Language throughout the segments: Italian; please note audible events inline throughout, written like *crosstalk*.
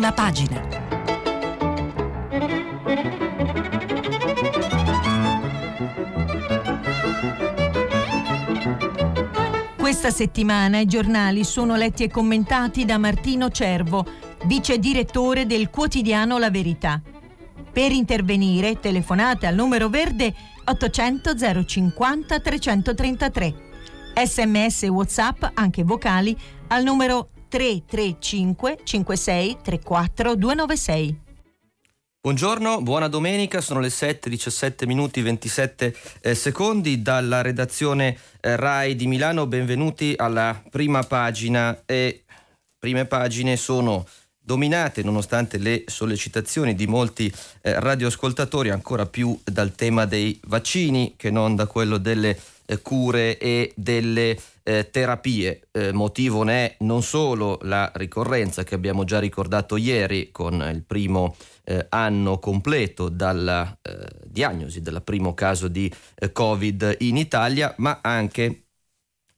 prima pagina. Questa settimana i giornali sono letti e commentati da Martino Cervo, vice direttore del quotidiano La Verità. Per intervenire telefonate al numero verde 800 050 333. Sms WhatsApp anche vocali al numero 335 56 34 296. Buongiorno, buona domenica, sono le 7, minuti 27 eh, secondi dalla redazione eh, RAI di Milano, benvenuti alla prima pagina e prime pagine sono dominate nonostante le sollecitazioni di molti eh, radioascoltatori ancora più dal tema dei vaccini che non da quello delle cure e delle eh, terapie. Eh, motivo ne è non solo la ricorrenza che abbiamo già ricordato ieri con il primo eh, anno completo dalla eh, diagnosi del primo caso di eh, Covid in Italia, ma anche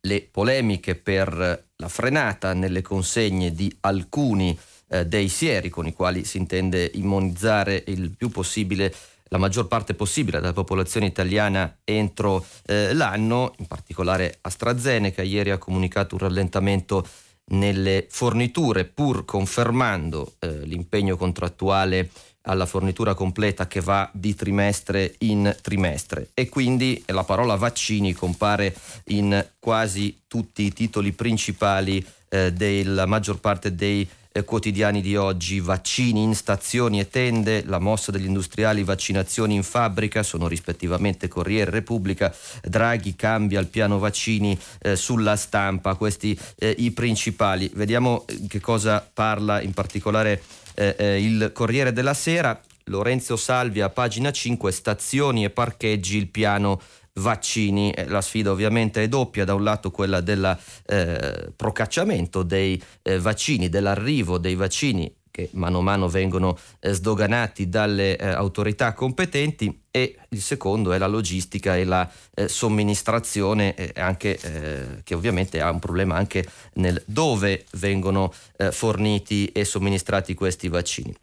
le polemiche per la frenata nelle consegne di alcuni eh, dei sieri con i quali si intende immunizzare il più possibile la maggior parte possibile della popolazione italiana entro eh, l'anno, in particolare AstraZeneca ieri ha comunicato un rallentamento nelle forniture pur confermando eh, l'impegno contrattuale alla fornitura completa che va di trimestre in trimestre. E quindi la parola vaccini compare in quasi tutti i titoli principali eh, della maggior parte dei eh, quotidiani di oggi, vaccini in stazioni e tende, la mossa degli industriali, vaccinazioni in fabbrica, sono rispettivamente Corriere Repubblica, Draghi cambia il piano vaccini eh, sulla stampa, questi eh, i principali. Vediamo eh, che cosa parla in particolare eh, eh, il Corriere della Sera. Lorenzo Salvia, pagina 5, stazioni e parcheggi, il piano vaccini. Eh, la sfida ovviamente è doppia, da un lato quella del eh, procacciamento dei eh, vaccini, dell'arrivo dei vaccini che mano a mano vengono eh, sdoganati dalle eh, autorità competenti e il secondo è la logistica e la eh, somministrazione eh, anche, eh, che ovviamente ha un problema anche nel dove vengono eh, forniti e somministrati questi vaccini.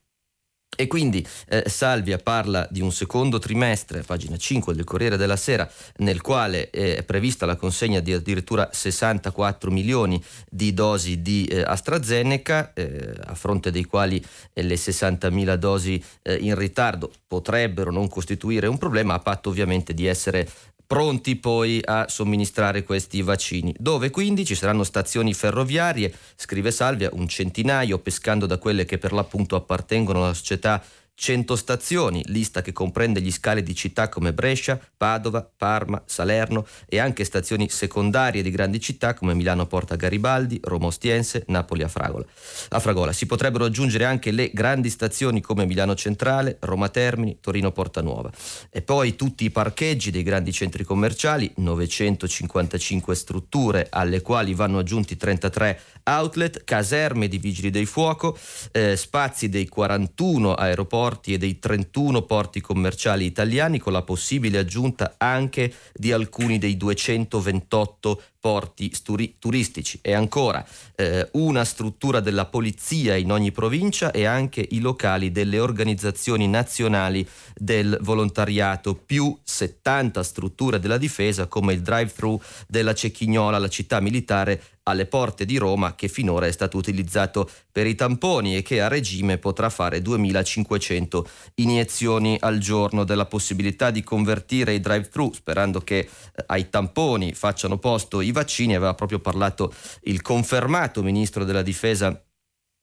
E quindi eh, Salvia parla di un secondo trimestre, pagina 5 del Corriere della Sera, nel quale eh, è prevista la consegna di addirittura 64 milioni di dosi di eh, AstraZeneca, eh, a fronte dei quali eh, le 60 mila dosi eh, in ritardo potrebbero non costituire un problema, a patto ovviamente di essere pronti poi a somministrare questi vaccini, dove quindi ci saranno stazioni ferroviarie, scrive Salvia, un centinaio, pescando da quelle che per l'appunto appartengono alla società 100 stazioni, lista che comprende gli scali di città come Brescia, Padova, Parma, Salerno e anche stazioni secondarie di grandi città come Milano Porta Garibaldi, Roma Ostiense, Napoli a Fragola. a Fragola. Si potrebbero aggiungere anche le grandi stazioni come Milano Centrale, Roma Termini, Torino Porta Nuova. E poi tutti i parcheggi dei grandi centri commerciali, 955 strutture alle quali vanno aggiunti 33 outlet, caserme di vigili del fuoco, eh, spazi dei 41 aeroporti porti e dei 31 porti commerciali italiani con la possibile aggiunta anche di alcuni dei 228 porti sturi- turistici. E ancora eh, una struttura della polizia in ogni provincia e anche i locali delle organizzazioni nazionali del volontariato. Più 70 strutture della difesa come il drive-thru della Cecchignola, la città militare alle porte di Roma che finora è stato utilizzato per i tamponi e che a regime potrà fare 2500 iniezioni al giorno. Della possibilità di convertire i drive-thru sperando che eh, ai tamponi facciano posto i i vaccini, aveva proprio parlato il confermato ministro della difesa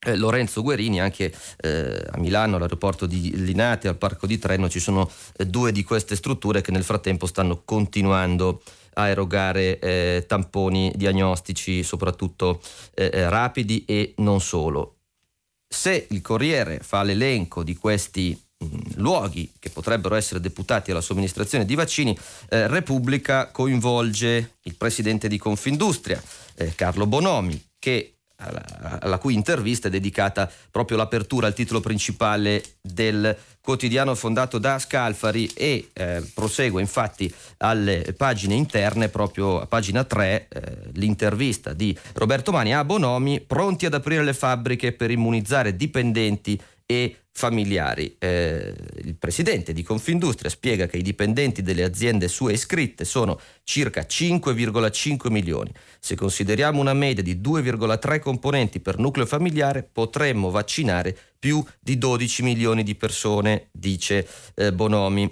eh, Lorenzo Guerini, anche eh, a Milano, all'aeroporto di Linate, al parco di Treno, ci sono eh, due di queste strutture che nel frattempo stanno continuando a erogare eh, tamponi diagnostici, soprattutto eh, rapidi e non solo. Se il Corriere fa l'elenco di questi luoghi che potrebbero essere deputati alla somministrazione di vaccini, eh, Repubblica coinvolge il presidente di Confindustria, eh, Carlo Bonomi, che alla, cui intervista è dedicata proprio l'apertura, il titolo principale del quotidiano fondato da Scalfari e eh, prosegue infatti alle pagine interne, proprio a pagina 3, eh, l'intervista di Roberto Mani a Bonomi, pronti ad aprire le fabbriche per immunizzare dipendenti e familiari. Eh, il presidente di Confindustria spiega che i dipendenti delle aziende sue iscritte sono circa 5,5 milioni. Se consideriamo una media di 2,3 componenti per nucleo familiare, potremmo vaccinare più di 12 milioni di persone, dice eh, Bonomi.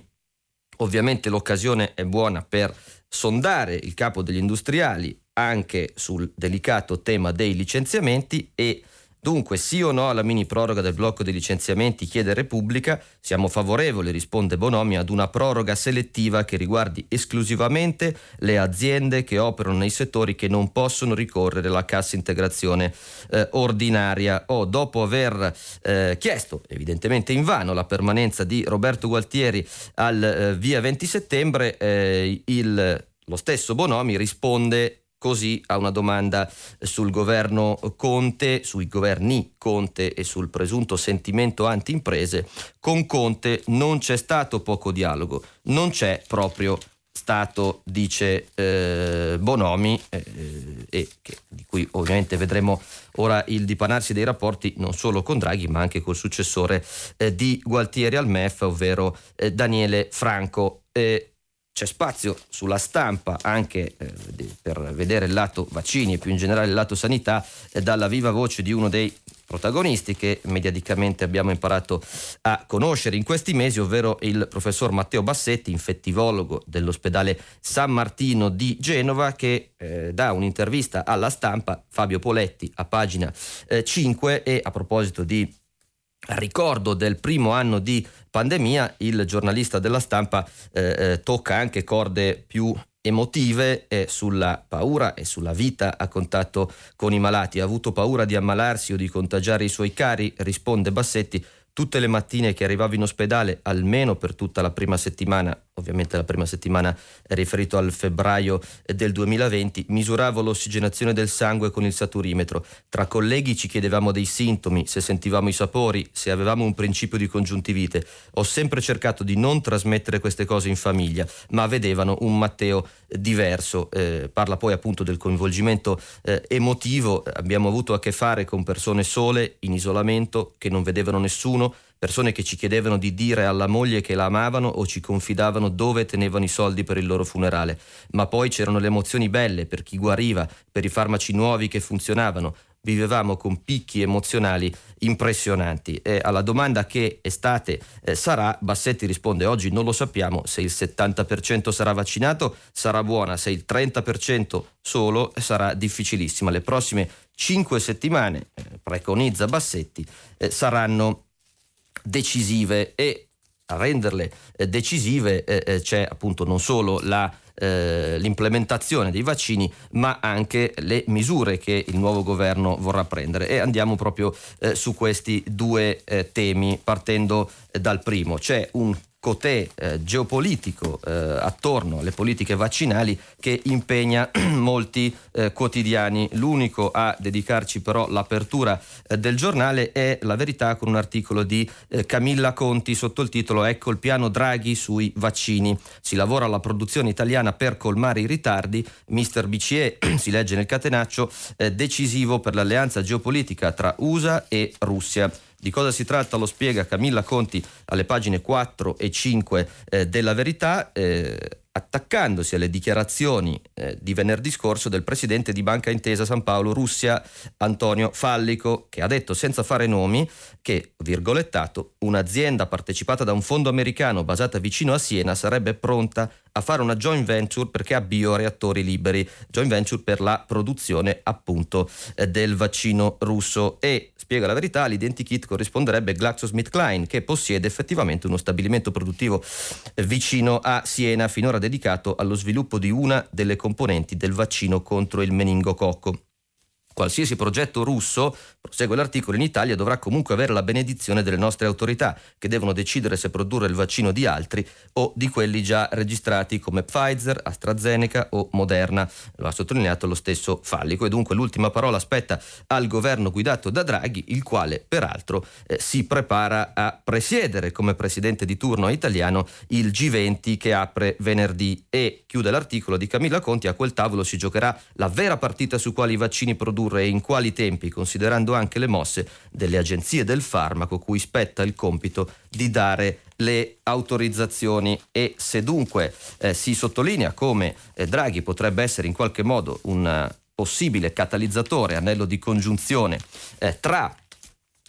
Ovviamente l'occasione è buona per sondare il capo degli industriali anche sul delicato tema dei licenziamenti e Dunque, sì o no alla mini proroga del blocco dei licenziamenti, chiede Repubblica. Siamo favorevoli, risponde Bonomi, ad una proroga selettiva che riguardi esclusivamente le aziende che operano nei settori che non possono ricorrere alla cassa integrazione eh, ordinaria. O dopo aver eh, chiesto, evidentemente invano, la permanenza di Roberto Gualtieri al eh, via 20 settembre, eh, il, lo stesso Bonomi risponde così a una domanda sul governo Conte, sui governi Conte e sul presunto sentimento anti-imprese, con Conte non c'è stato poco dialogo, non c'è proprio stato, dice eh, Bonomi, eh, e che, di cui ovviamente vedremo ora il dipanarsi dei rapporti non solo con Draghi ma anche col successore eh, di Gualtieri al MEF, ovvero eh, Daniele Franco. Eh, c'è spazio sulla stampa anche eh, per vedere il lato vaccini e più in generale il lato sanità eh, dalla viva voce di uno dei protagonisti che mediaticamente abbiamo imparato a conoscere in questi mesi, ovvero il professor Matteo Bassetti, infettivologo dell'ospedale San Martino di Genova, che eh, dà un'intervista alla stampa, Fabio Poletti, a pagina 5 eh, e a proposito di ricordo del primo anno di pandemia, il giornalista della stampa eh, eh, tocca anche corde più emotive eh, sulla paura e sulla vita a contatto con i malati. Ha avuto paura di ammalarsi o di contagiare i suoi cari? Risponde Bassetti. Tutte le mattine che arrivavo in ospedale, almeno per tutta la prima settimana, ovviamente la prima settimana è riferito al febbraio del 2020, misuravo l'ossigenazione del sangue con il saturimetro. Tra colleghi ci chiedevamo dei sintomi, se sentivamo i sapori, se avevamo un principio di congiuntivite. Ho sempre cercato di non trasmettere queste cose in famiglia, ma vedevano un Matteo diverso. Eh, parla poi appunto del coinvolgimento eh, emotivo. Abbiamo avuto a che fare con persone sole, in isolamento, che non vedevano nessuno, persone che ci chiedevano di dire alla moglie che la amavano o ci confidavano dove tenevano i soldi per il loro funerale. Ma poi c'erano le emozioni belle per chi guariva, per i farmaci nuovi che funzionavano. Vivevamo con picchi emozionali impressionanti. E alla domanda che estate eh, sarà, Bassetti risponde oggi non lo sappiamo, se il 70% sarà vaccinato sarà buona, se il 30% solo sarà difficilissima. Le prossime cinque settimane, eh, preconizza Bassetti, eh, saranno decisive e a renderle eh, decisive eh, eh, c'è appunto non solo la, l'implementazione dei vaccini ma anche le misure che il nuovo governo vorrà prendere e andiamo proprio eh, su questi due eh, temi partendo dal primo. C'è un cotè eh, geopolitico eh, attorno alle politiche vaccinali che impegna *clears throat* molti eh, quotidiani. L'unico a dedicarci però l'apertura eh, del giornale è La Verità con un articolo di eh, Camilla Conti sotto il titolo Ecco il piano Draghi sui vaccini. Si lavora alla produzione italiana per colmare i ritardi. Mister BCE, *clears throat* si legge nel catenaccio, decisivo per l'alleanza geopolitica tra USA e Russia. Di cosa si tratta lo spiega Camilla Conti alle pagine 4 e 5 eh, della Verità. Eh, attaccandosi alle dichiarazioni eh, di venerdì scorso del presidente di Banca Intesa San Paolo Russia, Antonio Fallico, che ha detto senza fare nomi che, virgolettato, un'azienda partecipata da un fondo americano basata vicino a Siena sarebbe pronta a fare una joint venture perché ha bioreattori liberi, joint venture per la produzione appunto eh, del vaccino russo. E spiega la verità, l'identikit corrisponderebbe GlaxoSmithKline che possiede effettivamente uno stabilimento produttivo eh, vicino a Siena. Finora dedicato allo sviluppo di una delle componenti del vaccino contro il meningococco. Qualsiasi progetto russo, prosegue l'articolo, in Italia dovrà comunque avere la benedizione delle nostre autorità, che devono decidere se produrre il vaccino di altri o di quelli già registrati come Pfizer, AstraZeneca o Moderna. Lo ha sottolineato lo stesso Fallico. E dunque l'ultima parola aspetta al governo guidato da Draghi, il quale peraltro eh, si prepara a presiedere come presidente di turno italiano il G20 che apre venerdì. E chiude l'articolo di Camilla Conti, a quel tavolo si giocherà la vera partita su quali vaccini produrre produrre e in quali tempi, considerando anche le mosse delle agenzie del farmaco cui spetta il compito di dare le autorizzazioni. E se dunque eh, si sottolinea come eh, Draghi potrebbe essere in qualche modo un uh, possibile catalizzatore, anello di congiunzione eh, tra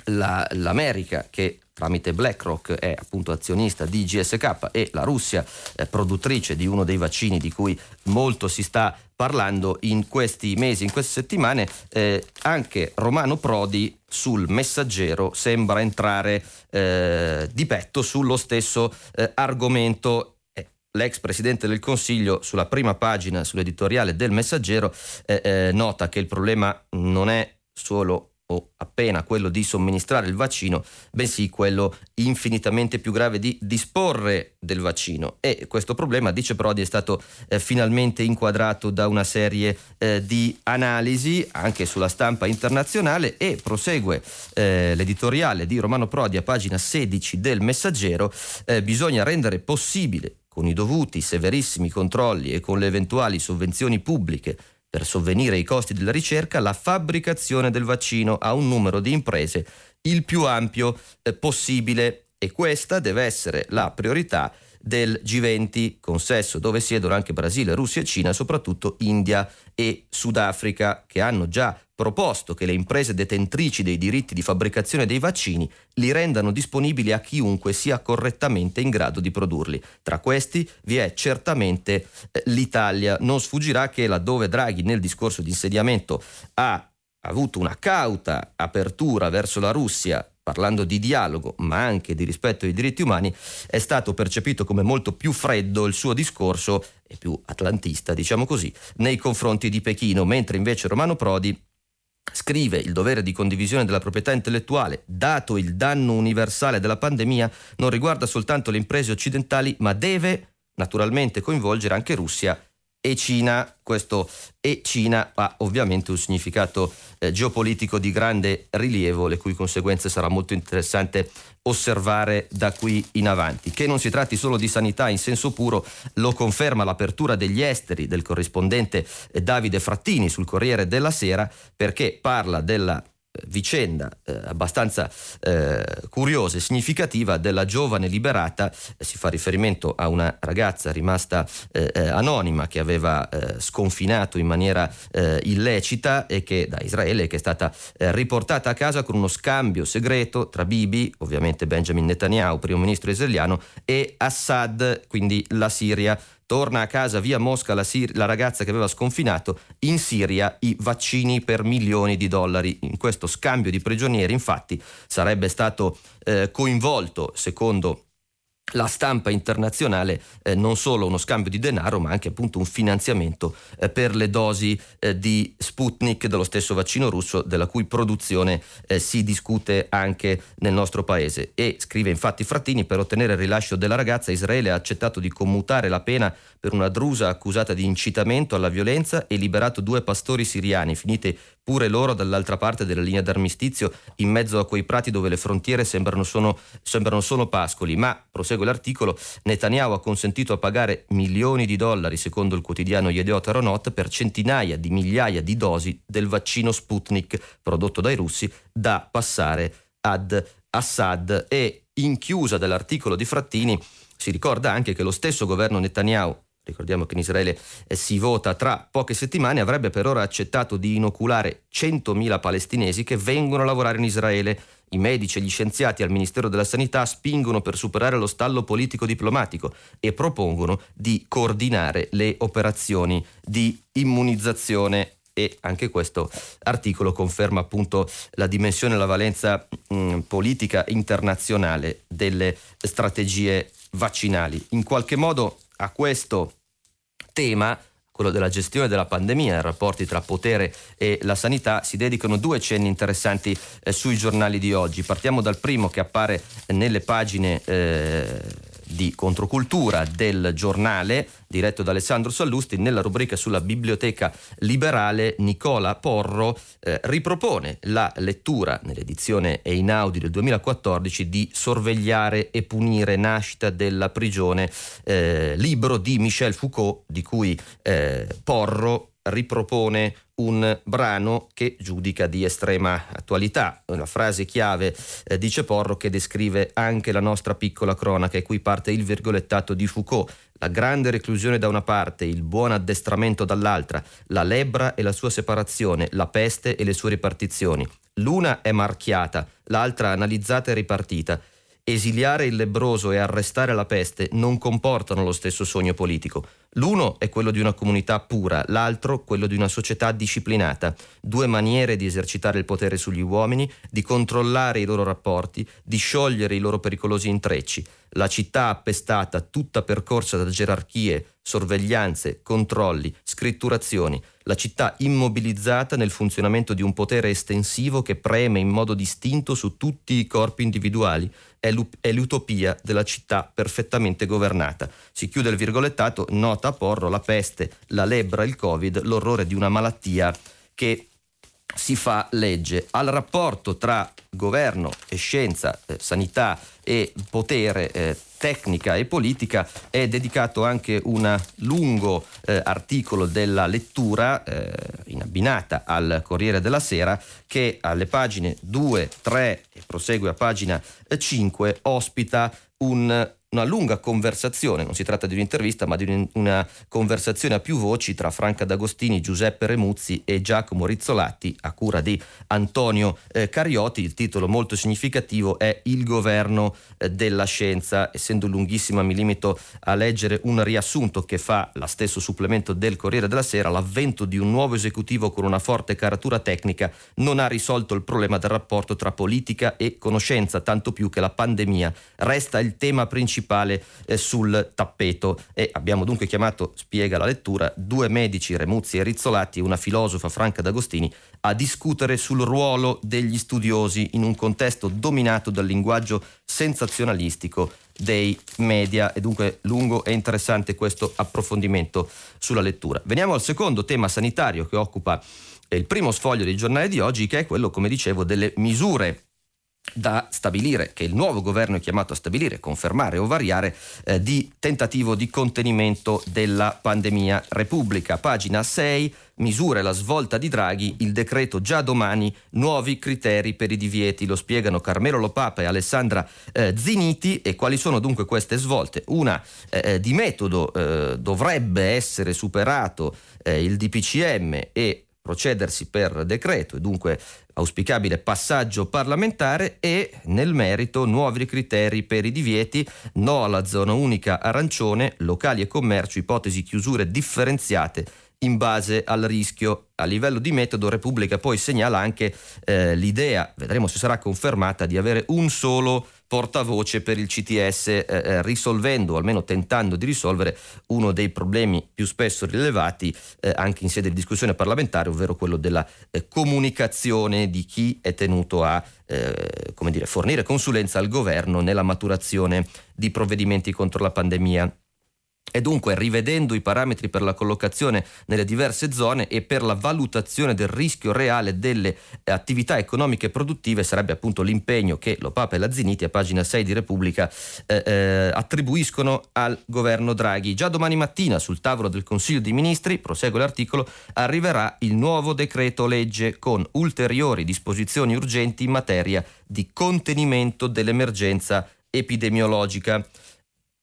la, l'America che tramite BlackRock è appunto azionista di GSK e la Russia eh, produttrice di uno dei vaccini di cui molto si sta parlando in questi mesi, in queste settimane, eh, anche Romano Prodi sul messaggero sembra entrare eh, di petto sullo stesso eh, argomento. Eh, l'ex presidente del Consiglio sulla prima pagina, sull'editoriale del Messaggero, eh, eh, nota che il problema non è solo o appena quello di somministrare il vaccino, bensì quello infinitamente più grave di disporre del vaccino. E questo problema, dice Prodi, è stato eh, finalmente inquadrato da una serie eh, di analisi anche sulla stampa internazionale e prosegue eh, l'editoriale di Romano Prodi a pagina 16 del Messaggero, eh, bisogna rendere possibile con i dovuti severissimi controlli e con le eventuali sovvenzioni pubbliche per sovvenire ai costi della ricerca la fabbricazione del vaccino a un numero di imprese il più ampio eh, possibile. E questa deve essere la priorità del G20, consesso dove siedono anche Brasile, Russia e Cina, soprattutto India e Sudafrica, che hanno già proposto che le imprese detentrici dei diritti di fabbricazione dei vaccini li rendano disponibili a chiunque sia correttamente in grado di produrli. Tra questi vi è certamente eh, l'Italia. Non sfuggirà che laddove Draghi nel discorso di insediamento ha avuto una cauta apertura verso la Russia parlando di dialogo ma anche di rispetto ai diritti umani, è stato percepito come molto più freddo il suo discorso e più atlantista, diciamo così, nei confronti di Pechino, mentre invece Romano Prodi Scrive il dovere di condivisione della proprietà intellettuale, dato il danno universale della pandemia, non riguarda soltanto le imprese occidentali, ma deve naturalmente coinvolgere anche Russia e Cina. Questo e Cina ha ovviamente un significato eh, geopolitico di grande rilievo, le cui conseguenze sarà molto interessante osservare da qui in avanti. Che non si tratti solo di sanità in senso puro lo conferma l'apertura degli esteri del corrispondente eh, Davide Frattini sul Corriere della Sera perché parla della vicenda eh, abbastanza eh, curiosa e significativa della giovane liberata, eh, si fa riferimento a una ragazza rimasta eh, eh, anonima che aveva sconfinato in maniera illecita e che da Israele che è stata riportata a casa con uno scambio segreto tra Bibi, ovviamente Benjamin Netanyahu, primo ministro israeliano, e Assad, quindi la Siria Torna a casa via Mosca la, Sir- la, ragazza che aveva sconfinato in Siria i vaccini per milioni di dollari. In questo scambio di prigionieri, infatti, sarebbe stato eh, coinvolto, secondo la stampa internazionale eh, non solo uno scambio di denaro ma anche appunto un finanziamento eh, per le dosi eh, di Sputnik dello stesso vaccino russo della cui produzione eh, si discute anche nel nostro paese. E scrive infatti Frattini per ottenere il rilascio della ragazza Israele ha accettato di commutare la pena per una drusa accusata di incitamento alla violenza e liberato due pastori siriani finite pure loro dall'altra parte della linea d'armistizio, in mezzo a quei prati dove le frontiere sembrano, sono, sembrano solo pascoli. Ma, prosegue l'articolo, Netanyahu ha consentito a pagare milioni di dollari, secondo il quotidiano Yediot Aronot, per centinaia di migliaia di dosi del vaccino Sputnik prodotto dai russi da passare ad Assad. E in chiusa dell'articolo di Frattini si ricorda anche che lo stesso governo Netanyahu ricordiamo che in Israele eh, si vota tra poche settimane, avrebbe per ora accettato di inoculare 100.000 palestinesi che vengono a lavorare in Israele. I medici e gli scienziati al Ministero della Sanità spingono per superare lo stallo politico-diplomatico e propongono di coordinare le operazioni di immunizzazione e anche questo articolo conferma appunto la dimensione e la valenza mh, mm, politica internazionale delle strategie vaccinali. In qualche modo a questo tema quello della gestione della pandemia, i rapporti tra potere e la sanità, si dedicano due cenni interessanti eh, sui giornali di oggi. Partiamo dal primo che appare nelle pagine eh, di controcultura del giornale diretto da Alessandro Sallusti nella rubrica sulla biblioteca liberale Nicola Porro eh, ripropone la lettura nell'edizione Einaudi del 2014 di Sorvegliare e punire nascita della prigione eh, libro di Michel Foucault di cui eh, Porro ripropone un brano che giudica di estrema attualità. Una frase chiave eh, dice Porro che descrive anche la nostra piccola cronaca e qui parte il virgolettato di Foucault. La grande reclusione da una parte, il buon addestramento dall'altra, la lebbra e la sua separazione, la peste e le sue ripartizioni. L'una è marchiata, l'altra analizzata e ripartita. Esiliare il lebroso e arrestare la peste non comportano lo stesso sogno politico. L'uno è quello di una comunità pura, l'altro quello di una società disciplinata. Due maniere di esercitare il potere sugli uomini, di controllare i loro rapporti, di sciogliere i loro pericolosi intrecci. La città appestata, tutta percorsa da gerarchie, sorveglianze, controlli, scritturazioni, la città immobilizzata nel funzionamento di un potere estensivo che preme in modo distinto su tutti i corpi individuali, è, l'utopia della città perfettamente governata. Si chiude il virgolettato, nota a Porro la peste, la lebbra, il covid, l'orrore di una malattia che si fa legge. Al rapporto tra governo e scienza, eh, sanità e potere, eh, tecnica e politica è dedicato anche un lungo eh, articolo della lettura eh, in abbinata al Corriere della Sera che alle pagine 2, 3 e prosegue a pagina 5 ospita un una lunga conversazione, non si tratta di un'intervista, ma di una conversazione a più voci tra Franca D'Agostini, Giuseppe Remuzzi e Giacomo Rizzolatti, a cura di Antonio eh, Carioti. Il titolo molto significativo è Il governo eh, della scienza. Essendo lunghissima, mi limito a leggere un riassunto che fa la stesso supplemento del Corriere della Sera. L'avvento di un nuovo esecutivo con una forte caratura tecnica non ha risolto il problema del rapporto tra politica e conoscenza, tanto più che la pandemia resta il tema principale principale eh, sul tappeto. E abbiamo dunque chiamato, spiega la lettura, due medici Remuzzi e Rizzolatti e una filosofa Franca D'Agostini a discutere sul ruolo degli studiosi in un contesto dominato dal linguaggio sensazionalistico dei media. E dunque lungo e interessante questo approfondimento sulla lettura. Veniamo al secondo tema sanitario che occupa il primo sfoglio dei giornali di oggi che è quello, come dicevo, delle misure da stabilire, che il nuovo governo è chiamato a stabilire, confermare o variare, eh, di tentativo di contenimento della pandemia. Repubblica, pagina 6, misure la svolta di Draghi, il decreto già domani, nuovi criteri per i divieti. Lo spiegano Carmelo Lopapa e Alessandra eh, Ziniti. E quali sono dunque queste svolte? Una eh, eh di metodo eh, dovrebbe essere superato eh, il DPCM e procedersi per decreto e dunque auspicabile passaggio parlamentare e nel merito nuovi criteri per i divieti, no alla zona unica arancione, locali e commercio, ipotesi chiusure differenziate in base al rischio. A livello di metodo Repubblica poi segnala anche eh, l'idea, vedremo se sarà confermata, di avere un solo portavoce per il CTS, eh, eh, risolvendo o almeno tentando di risolvere uno dei problemi più spesso rilevati eh, anche in sede di discussione parlamentare, ovvero quello della eh, comunicazione di chi è tenuto a eh, dire, fornire consulenza al governo nella maturazione di provvedimenti contro la pandemia e dunque rivedendo i parametri per la collocazione nelle diverse zone e per la valutazione del rischio reale delle attività economiche produttive sarebbe appunto l'impegno che lo Papa e la Ziniti a pagina 6 di Repubblica eh, eh, attribuiscono al governo Draghi. Già domani mattina sul tavolo del Consiglio dei Ministri, prosegue l'articolo, arriverà il nuovo decreto legge con ulteriori disposizioni urgenti in materia di contenimento dell'emergenza epidemiologica.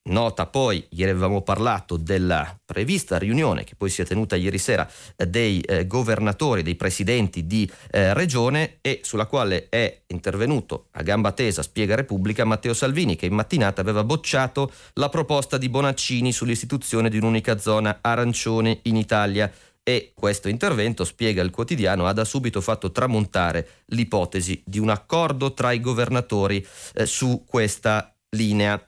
Nota poi, ieri avevamo parlato della prevista riunione che poi si è tenuta ieri sera eh, dei eh, governatori, dei presidenti di eh, regione e sulla quale è intervenuto a gamba tesa, spiega Repubblica, Matteo Salvini che in mattinata aveva bocciato la proposta di Bonaccini sull'istituzione di un'unica zona arancione in Italia e questo intervento, spiega il quotidiano, ha da subito fatto tramontare l'ipotesi di un accordo tra i governatori eh, su questa linea.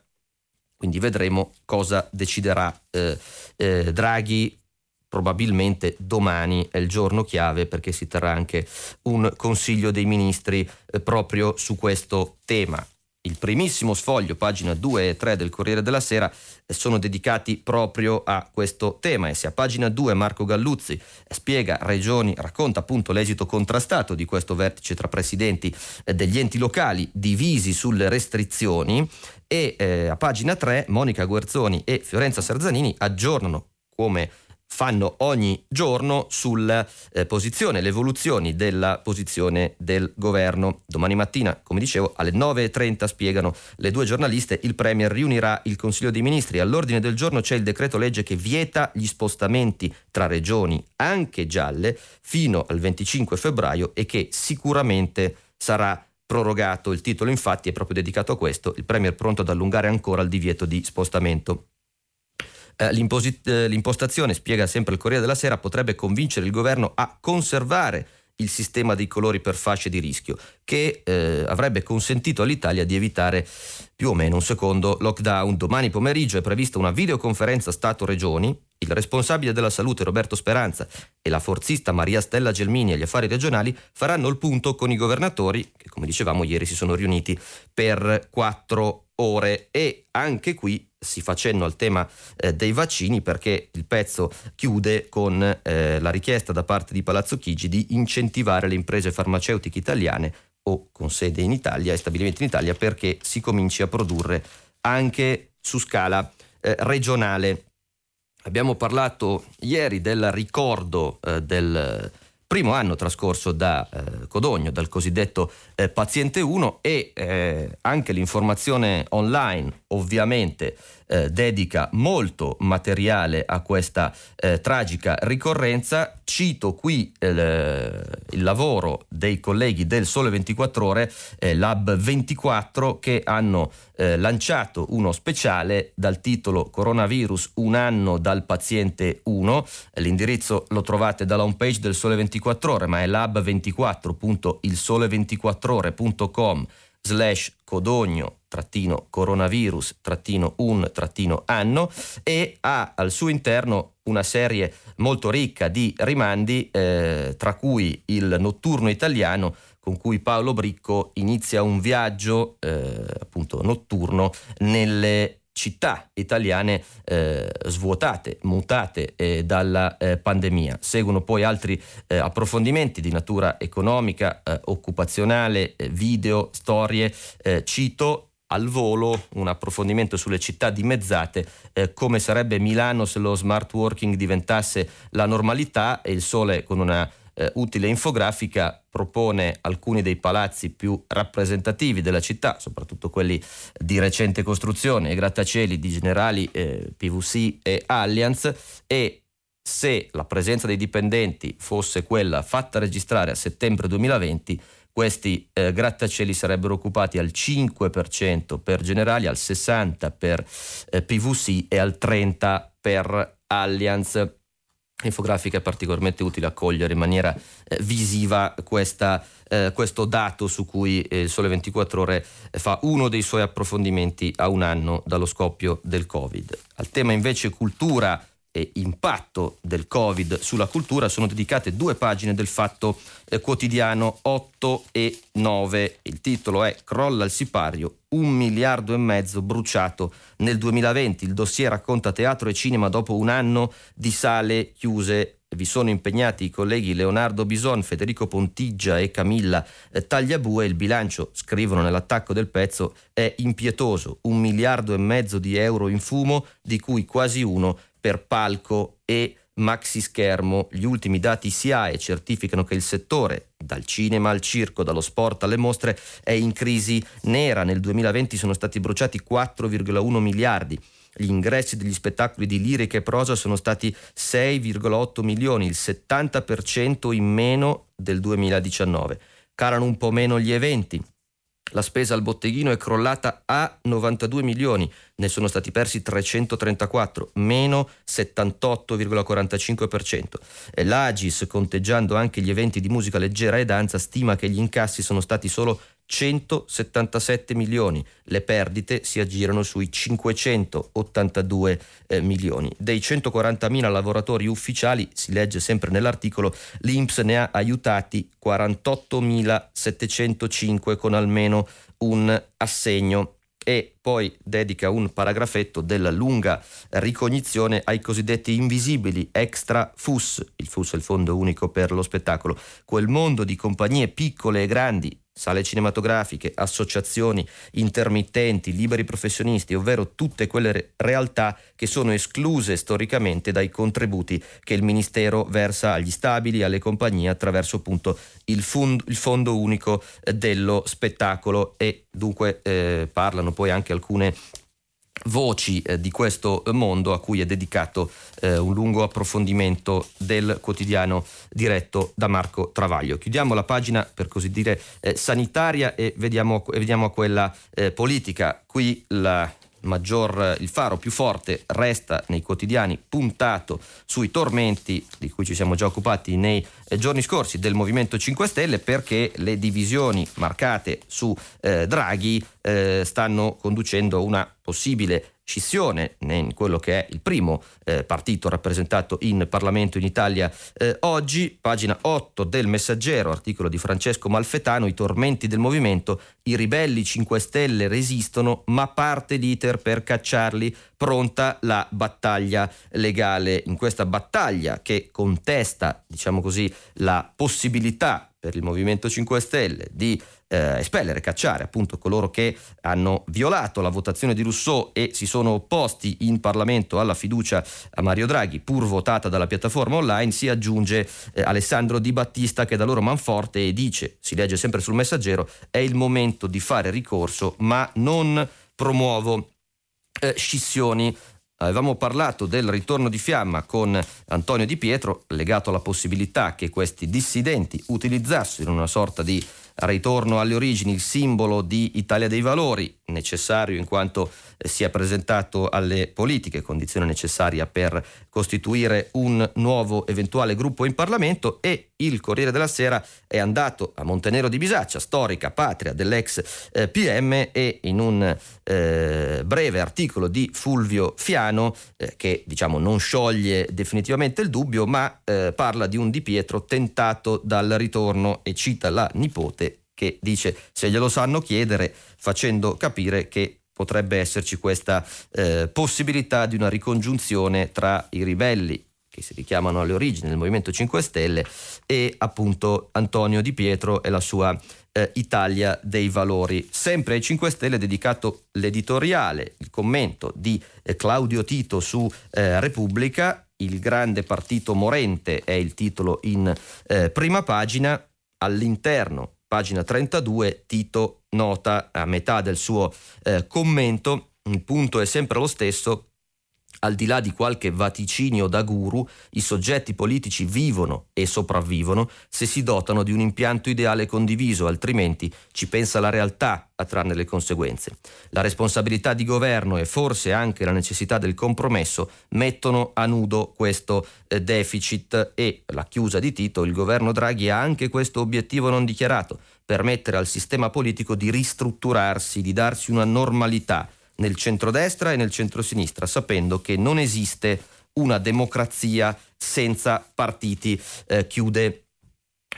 Quindi vedremo cosa deciderà eh, eh, Draghi probabilmente domani è il giorno chiave perché si terrà anche un Consiglio dei Ministri eh, proprio su questo tema. Il primissimo sfoglio, pagina 2 e 3 del Corriere della Sera, eh, sono dedicati proprio a questo tema. E se a pagina 2 Marco Galluzzi spiega regioni, racconta appunto l'esito contrastato di questo vertice tra presidenti eh, degli enti locali divisi sulle restrizioni e eh, a pagina 3 Monica Guerzoni e Fiorenza Sarzanini aggiornano come fanno ogni giorno sulla eh, posizione, le evoluzioni della posizione del governo. Domani mattina, come dicevo, alle 9.30 spiegano le due giornaliste, il Premier riunirà il Consiglio dei Ministri. All'ordine del giorno c'è il decreto legge che vieta gli spostamenti tra regioni, anche gialle, fino al 25 febbraio e che sicuramente sarà prorogato. Il titolo infatti è proprio dedicato a questo, il Premier pronto ad allungare ancora il divieto di spostamento. Eh, eh, l'impostazione, spiega sempre il Corriere della Sera, potrebbe convincere il governo a conservare il sistema dei colori per fasce di rischio, che eh, avrebbe consentito all'Italia di evitare più o meno un secondo lockdown. Domani pomeriggio è prevista una videoconferenza Stato-Regioni. Il responsabile della salute Roberto Speranza e la forzista Maria Stella Gelmini agli affari regionali faranno il punto con i governatori che, come dicevamo ieri, si sono riuniti per quattro ore e anche qui si fa cenno al tema eh, dei vaccini perché il pezzo chiude con eh, la richiesta da parte di Palazzo Chigi di incentivare le imprese farmaceutiche italiane o con sede in Italia e stabilimenti in Italia perché si cominci a produrre anche su scala eh, regionale. Abbiamo parlato ieri del ricordo eh, del primo anno trascorso da eh, Codogno, dal cosiddetto eh, paziente 1 e eh, anche l'informazione online ovviamente eh, dedica molto materiale a questa eh, tragica ricorrenza. Cito qui eh, il lavoro dei colleghi del Sole 24 Ore, eh, Lab 24, che hanno lanciato uno speciale dal titolo Coronavirus un anno dal paziente 1. L'indirizzo lo trovate dalla homepage del Sole 24 Ore, ma è lab24.ilsole24ore.com slash codogno trattino coronavirus trattino un trattino anno e ha al suo interno una serie molto ricca di rimandi eh, tra cui il notturno italiano con cui Paolo Bricco inizia un viaggio eh, appunto notturno nelle città italiane eh, svuotate, mutate eh, dalla eh, pandemia. Seguono poi altri eh, approfondimenti di natura economica, eh, occupazionale, eh, video, storie. cito al volo un approfondimento sulle città dimezzate, come sarebbe Milano se lo smart working diventasse la normalità e il sole con una eh, utile infografica propone alcuni dei palazzi più rappresentativi della città, soprattutto quelli di recente costruzione, i grattacieli di Generali, eh, PVC e Allianz e se la presenza dei dipendenti fosse quella fatta registrare a settembre 2020, questi eh, grattacieli sarebbero occupati al 5% per Generali, al 60% per eh, PVC e al 30% per Allianz infografica è particolarmente utile a cogliere in maniera eh, visiva questa, eh, questo dato su cui eh, il Sole 24 Ore fa uno dei suoi approfondimenti a un anno dallo scoppio del Covid. Al tema invece cultura e impatto del Covid sulla cultura sono dedicate due pagine del Fatto eh, Quotidiano 8 e 9. Il titolo è Crolla il sipario, un miliardo e mezzo bruciato nel 2020. Il dossier racconta teatro e cinema dopo un anno di sale chiuse vi sono impegnati i colleghi Leonardo Bison, Federico Pontiggia e Camilla eh, Tagliabue. Il bilancio, scrivono nell'attacco del pezzo, è impietoso, un miliardo e mezzo di euro in fumo, di cui quasi uno per palco e maxi schermo. Gli ultimi dati SIAE certificano che il settore, dal cinema al circo, dallo sport alle mostre, è in crisi nera. Nel 2020 sono stati bruciati 4,1 miliardi. Gli ingressi degli spettacoli di lirica e prosa sono stati 6,8 milioni, il 70% in meno del 2019. Calano un po' meno gli eventi, la spesa al botteghino è crollata a 92 milioni, ne sono stati persi 334, meno 78,45%. L'Agis, conteggiando anche gli eventi di musica leggera e danza, stima che gli incassi sono stati solo 177 milioni, le perdite si aggirano sui 582 eh, milioni. Dei 140.000 lavoratori ufficiali, si legge sempre nell'articolo, l'Inps ne ha aiutati 48.705 con almeno un assegno. E poi dedica un paragrafetto della lunga ricognizione ai cosiddetti invisibili extra FUS, il FUS è il Fondo Unico per lo Spettacolo, quel mondo di compagnie piccole e grandi sale cinematografiche, associazioni, intermittenti, liberi professionisti, ovvero tutte quelle realtà che sono escluse storicamente dai contributi che il Ministero versa agli stabili, alle compagnie attraverso appunto il, fund, il Fondo Unico dello Spettacolo. E dunque eh, parlano poi anche alcune voci eh, di questo mondo a cui è dedicato eh, un lungo approfondimento del quotidiano diretto da Marco Travaglio. Chiudiamo la pagina per così dire eh, sanitaria e vediamo, vediamo quella eh, politica. Qui la maggior, il faro più forte resta nei quotidiani puntato sui tormenti di cui ci siamo già occupati nei eh, giorni scorsi del Movimento 5 Stelle perché le divisioni marcate su eh, Draghi eh, stanno conducendo a una possibile scissione in quello che è il primo eh, partito rappresentato in Parlamento in Italia eh, oggi, pagina 8 del Messaggero, articolo di Francesco Malfetano, i tormenti del movimento, i ribelli 5 Stelle resistono ma parte l'iter per cacciarli, pronta la battaglia legale. In questa battaglia che contesta, diciamo così, la possibilità per il Movimento 5 Stelle di eh, espellere, cacciare appunto coloro che hanno violato la votazione di Rousseau e si sono opposti in Parlamento alla fiducia a Mario Draghi, pur votata dalla piattaforma online, si aggiunge eh, Alessandro Di Battista che da loro manforte e dice, si legge sempre sul messaggero, è il momento di fare ricorso ma non promuovo eh, scissioni. Avevamo parlato del ritorno di fiamma con Antonio Di Pietro, legato alla possibilità che questi dissidenti utilizzassero una sorta di ritorno alle origini, il simbolo di Italia dei Valori, necessario in quanto eh, si è presentato alle politiche, condizione necessaria per costituire un nuovo eventuale gruppo in Parlamento e il Corriere della Sera è andato a Montenero di Bisaccia, storica patria dell'ex eh, PM e in un eh, breve articolo di Fulvio Fiano che diciamo non scioglie definitivamente il dubbio ma parla di un Di Pietro tentato dal ritorno e cita la nipote che dice se glielo sanno chiedere facendo capire che potrebbe esserci questa eh, possibilità di una ricongiunzione tra i ribelli che si richiamano alle origini del Movimento 5 Stelle e appunto Antonio Di Pietro e la sua eh, Italia dei Valori. Sempre ai 5 Stelle dedicato l'editoriale, il commento di eh, Claudio Tito su eh, Repubblica, il grande partito morente è il titolo in eh, prima pagina, all'interno pagina 32, Tito nota a metà del suo eh, commento, il punto è sempre lo stesso, al di là di qualche vaticinio da guru, i soggetti politici vivono e sopravvivono se si dotano di un impianto ideale condiviso, altrimenti ci pensa la realtà a trarne le conseguenze. La responsabilità di governo e forse anche la necessità del compromesso mettono a nudo questo eh, deficit e la chiusa di Tito, il governo Draghi ha anche questo obiettivo non dichiarato, permettere al sistema politico di ristrutturarsi, di darsi una normalità nel centrodestra e nel centrosinistra, sapendo che non esiste una democrazia senza partiti, eh, chiude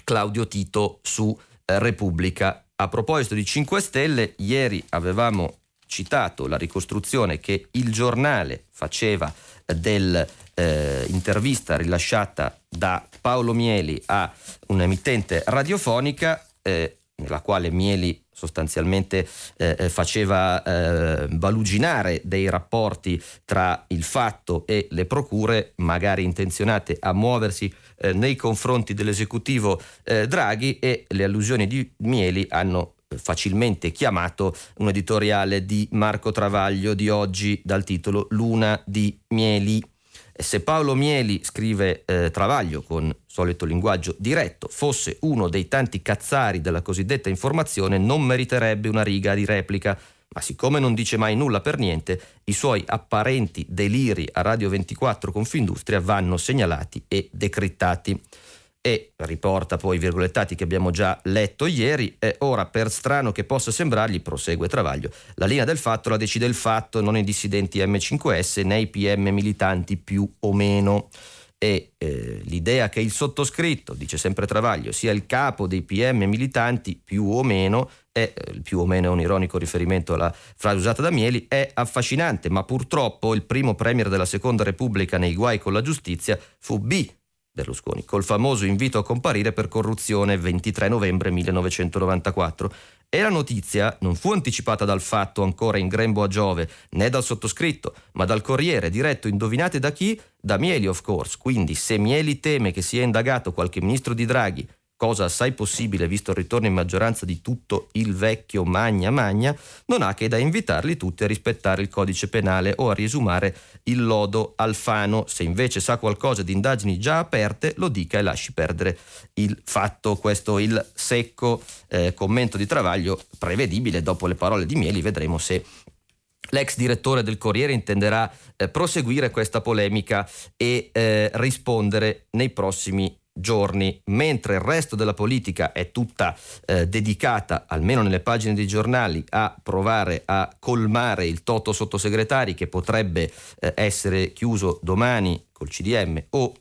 Claudio Tito su eh, Repubblica. A proposito di 5 Stelle, ieri avevamo citato la ricostruzione che il giornale faceva dell'intervista eh, rilasciata da Paolo Mieli a un'emittente radiofonica eh, nella quale Mieli sostanzialmente eh, eh, faceva eh, baluginare dei rapporti tra il fatto e le procure, magari intenzionate a muoversi eh, nei confronti dell'esecutivo eh, Draghi e le allusioni di Mieli hanno facilmente chiamato un editoriale di Marco Travaglio di oggi dal titolo Luna di Mieli. Se Paolo Mieli, scrive eh, Travaglio con solito linguaggio diretto, fosse uno dei tanti cazzari della cosiddetta informazione, non meriterebbe una riga di replica. Ma siccome non dice mai nulla per niente, i suoi apparenti deliri a Radio 24 Confindustria vanno segnalati e decrittati. E riporta poi i virgolettati che abbiamo già letto ieri. E ora, per strano che possa sembrargli, prosegue Travaglio, la linea del fatto la decide il fatto, non i dissidenti M5S né i PM militanti più o meno e eh, l'idea che il sottoscritto, dice sempre Travaglio, sia il capo dei PM militanti più o meno, è, eh, più o meno è un ironico riferimento alla frase usata da Mieli, è affascinante, ma purtroppo il primo premier della Seconda Repubblica nei guai con la giustizia fu B. Berlusconi, col famoso invito a comparire per corruzione 23 novembre 1994 e la notizia non fu anticipata dal fatto ancora in grembo a Giove, né dal sottoscritto, ma dal Corriere, diretto, indovinate da chi? Da Mieli, of course. Quindi, se Mieli teme che sia indagato qualche ministro di Draghi cosa assai possibile visto il ritorno in maggioranza di tutto il vecchio Magna Magna, non ha che da invitarli tutti a rispettare il codice penale o a riesumare il lodo Alfano. Se invece sa qualcosa di indagini già aperte, lo dica e lasci perdere il fatto. Questo il secco eh, commento di Travaglio, prevedibile dopo le parole di Mieli, vedremo se L'ex direttore del Corriere intenderà eh, proseguire questa polemica e eh, rispondere nei prossimi giorni, mentre il resto della politica è tutta eh, dedicata, almeno nelle pagine dei giornali, a provare a colmare il toto sottosegretari che potrebbe eh, essere chiuso domani col CDM o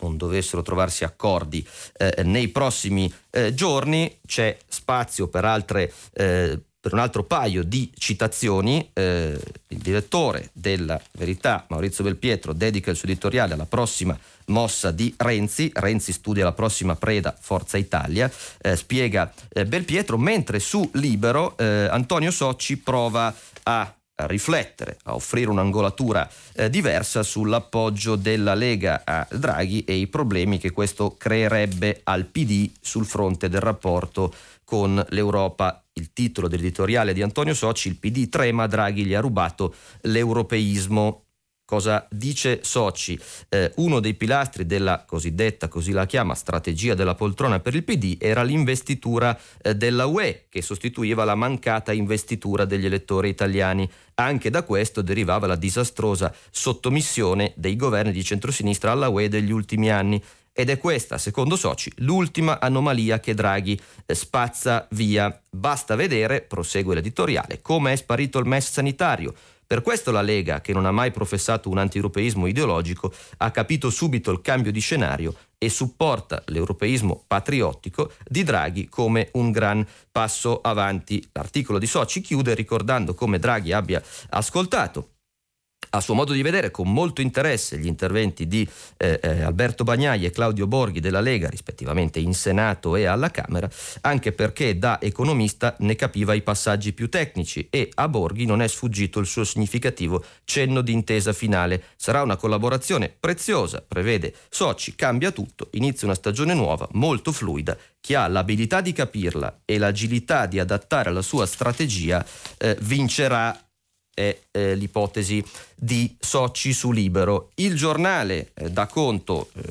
non dovessero trovarsi accordi eh, nei prossimi eh, giorni, c'è spazio per altre eh, per un altro paio di citazioni, eh, il direttore della Verità, Maurizio Belpietro, dedica il suo editoriale alla prossima mossa di Renzi. Renzi studia la prossima preda Forza Italia, eh, spiega eh, Belpietro, mentre su Libero eh, Antonio Socci prova a riflettere, a offrire un'angolatura eh, diversa sull'appoggio della Lega a Draghi e i problemi che questo creerebbe al PD sul fronte del rapporto con l'Europa. Il titolo dell'editoriale di Antonio Soci, il PD trema, Draghi gli ha rubato l'europeismo. Cosa dice Soci? Eh, uno dei pilastri della cosiddetta, così la chiama, strategia della poltrona per il PD era l'investitura eh, della UE, che sostituiva la mancata investitura degli elettori italiani. Anche da questo derivava la disastrosa sottomissione dei governi di centrosinistra alla UE degli ultimi anni. Ed è questa, secondo Soci, l'ultima anomalia che Draghi eh, spazza via. Basta vedere, prosegue l'editoriale, come è sparito il MES sanitario. Per questo la Lega, che non ha mai professato un antieuropeismo ideologico, ha capito subito il cambio di scenario e supporta l'europeismo patriottico di Draghi come un gran passo avanti. L'articolo di Soci chiude ricordando come Draghi abbia ascoltato a suo modo di vedere con molto interesse gli interventi di eh, eh, Alberto Bagnai e Claudio Borghi della Lega, rispettivamente in Senato e alla Camera, anche perché da economista ne capiva i passaggi più tecnici e a Borghi non è sfuggito il suo significativo cenno di intesa finale. Sarà una collaborazione preziosa, prevede Soci, cambia tutto, inizia una stagione nuova, molto fluida, chi ha l'abilità di capirla e l'agilità di adattare alla sua strategia eh, vincerà è eh, l'ipotesi di Soci su Libero. Il giornale eh, dà conto eh,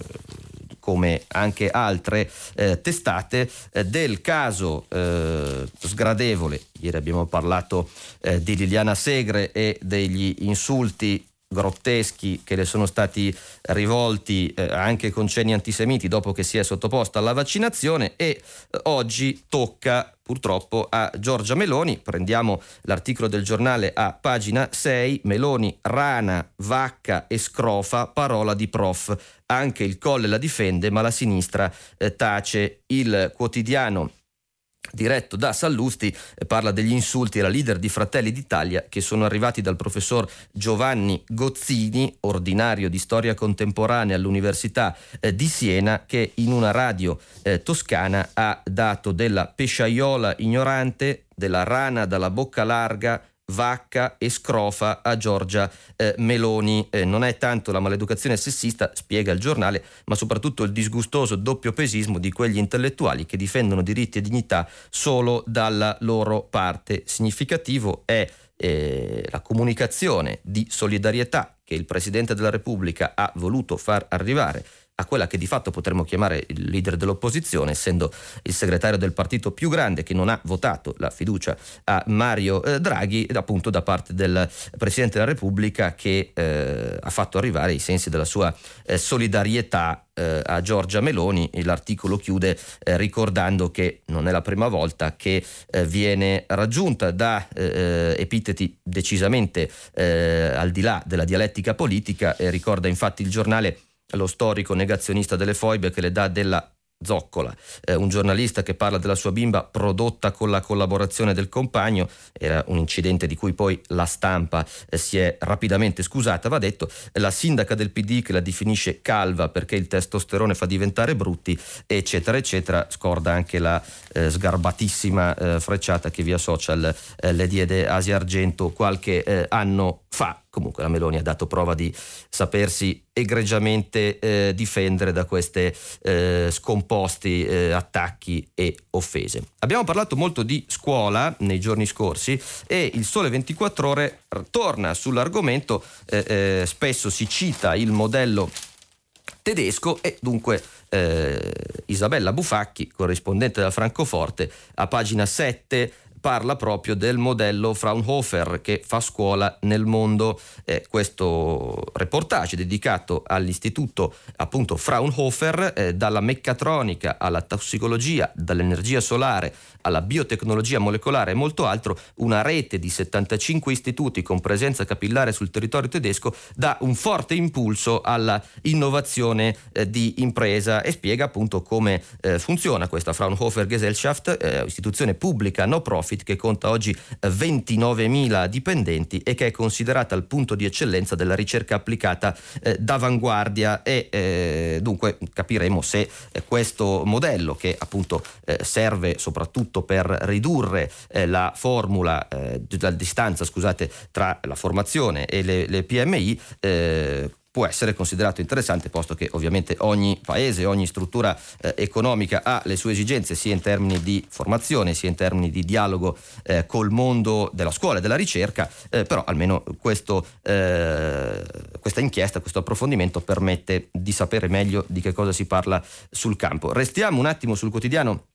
come anche altre eh, testate, eh, del caso eh, sgradevole. Ieri abbiamo parlato eh, di Liliana Segre e degli insulti grotteschi che le sono stati rivolti eh, anche con cenni antisemiti dopo che si è sottoposta alla vaccinazione e eh, oggi tocca purtroppo a Giorgia Meloni. Prendiamo l'articolo del giornale a pagina 6, Meloni, rana, vacca e scrofa, parola di prof. Anche il colle la difende ma la sinistra eh, tace. Il quotidiano diretto da Sallusti, eh, parla degli insulti alla leader di Fratelli d'Italia che sono arrivati dal professor Giovanni Gozzini, ordinario di storia contemporanea all'Università eh, di Siena, che in una radio eh, toscana ha dato della pesciaiola ignorante, della rana dalla bocca larga, vacca e scrofa a Giorgia eh, Meloni. Eh, non è tanto la maleducazione sessista, spiega il giornale, ma soprattutto il disgustoso doppio pesismo di quegli intellettuali che difendono diritti e dignità solo dalla loro parte. Significativo è eh, la comunicazione di solidarietà che il Presidente della Repubblica ha voluto far arrivare a quella che di fatto potremmo chiamare il leader dell'opposizione, essendo il segretario del partito più grande che non ha votato la fiducia a Mario eh, Draghi, appunto da parte del Presidente della Repubblica che eh, ha fatto arrivare i sensi della sua eh, solidarietà eh, a Giorgia Meloni. L'articolo chiude eh, ricordando che non è la prima volta che eh, viene raggiunta da epiteti decisamente al di là della dialettica politica. ricorda infatti il giornale lo storico negazionista delle foibe che le dà della Zoccola, eh, un giornalista che parla della sua bimba prodotta con la collaborazione del compagno, era un incidente di cui poi la stampa eh, si è rapidamente scusata, va detto, la sindaca del PD che la definisce calva perché il testosterone fa diventare brutti, eccetera, eccetera, scorda anche la eh, sgarbatissima eh, frecciata che via social eh, le diede Asia Argento qualche eh, anno fa. Comunque la Meloni ha dato prova di sapersi egregiamente eh, difendere da questi eh, scomposti eh, attacchi e offese. Abbiamo parlato molto di scuola nei giorni scorsi e il Sole 24 ore torna sull'argomento, eh, eh, spesso si cita il modello tedesco e dunque eh, Isabella Bufacchi, corrispondente da Francoforte, a pagina 7 parla proprio del modello Fraunhofer che fa scuola nel mondo. Eh, questo reportage dedicato all'istituto appunto Fraunhofer, eh, dalla meccatronica alla tossicologia, dall'energia solare alla biotecnologia molecolare e molto altro, una rete di 75 istituti con presenza capillare sul territorio tedesco dà un forte impulso alla innovazione eh, di impresa e spiega appunto come eh, funziona questa Fraunhofer Gesellschaft, eh, istituzione pubblica no profit che conta oggi 29.000 dipendenti e che è considerata il punto di eccellenza della ricerca applicata eh, d'avanguardia. E eh, dunque capiremo se eh, questo modello che appunto serve soprattutto per ridurre eh, la formula, eh, la distanza scusate, tra la formazione e le, le PMI, eh, può essere considerato interessante posto che ovviamente ogni paese, ogni struttura eh, economica ha le sue esigenze sia in termini di formazione sia in termini di dialogo eh, col mondo della scuola e della ricerca, eh, però almeno questo, eh, questa inchiesta, questo approfondimento permette di sapere meglio di che cosa si parla sul campo. Restiamo un attimo sul quotidiano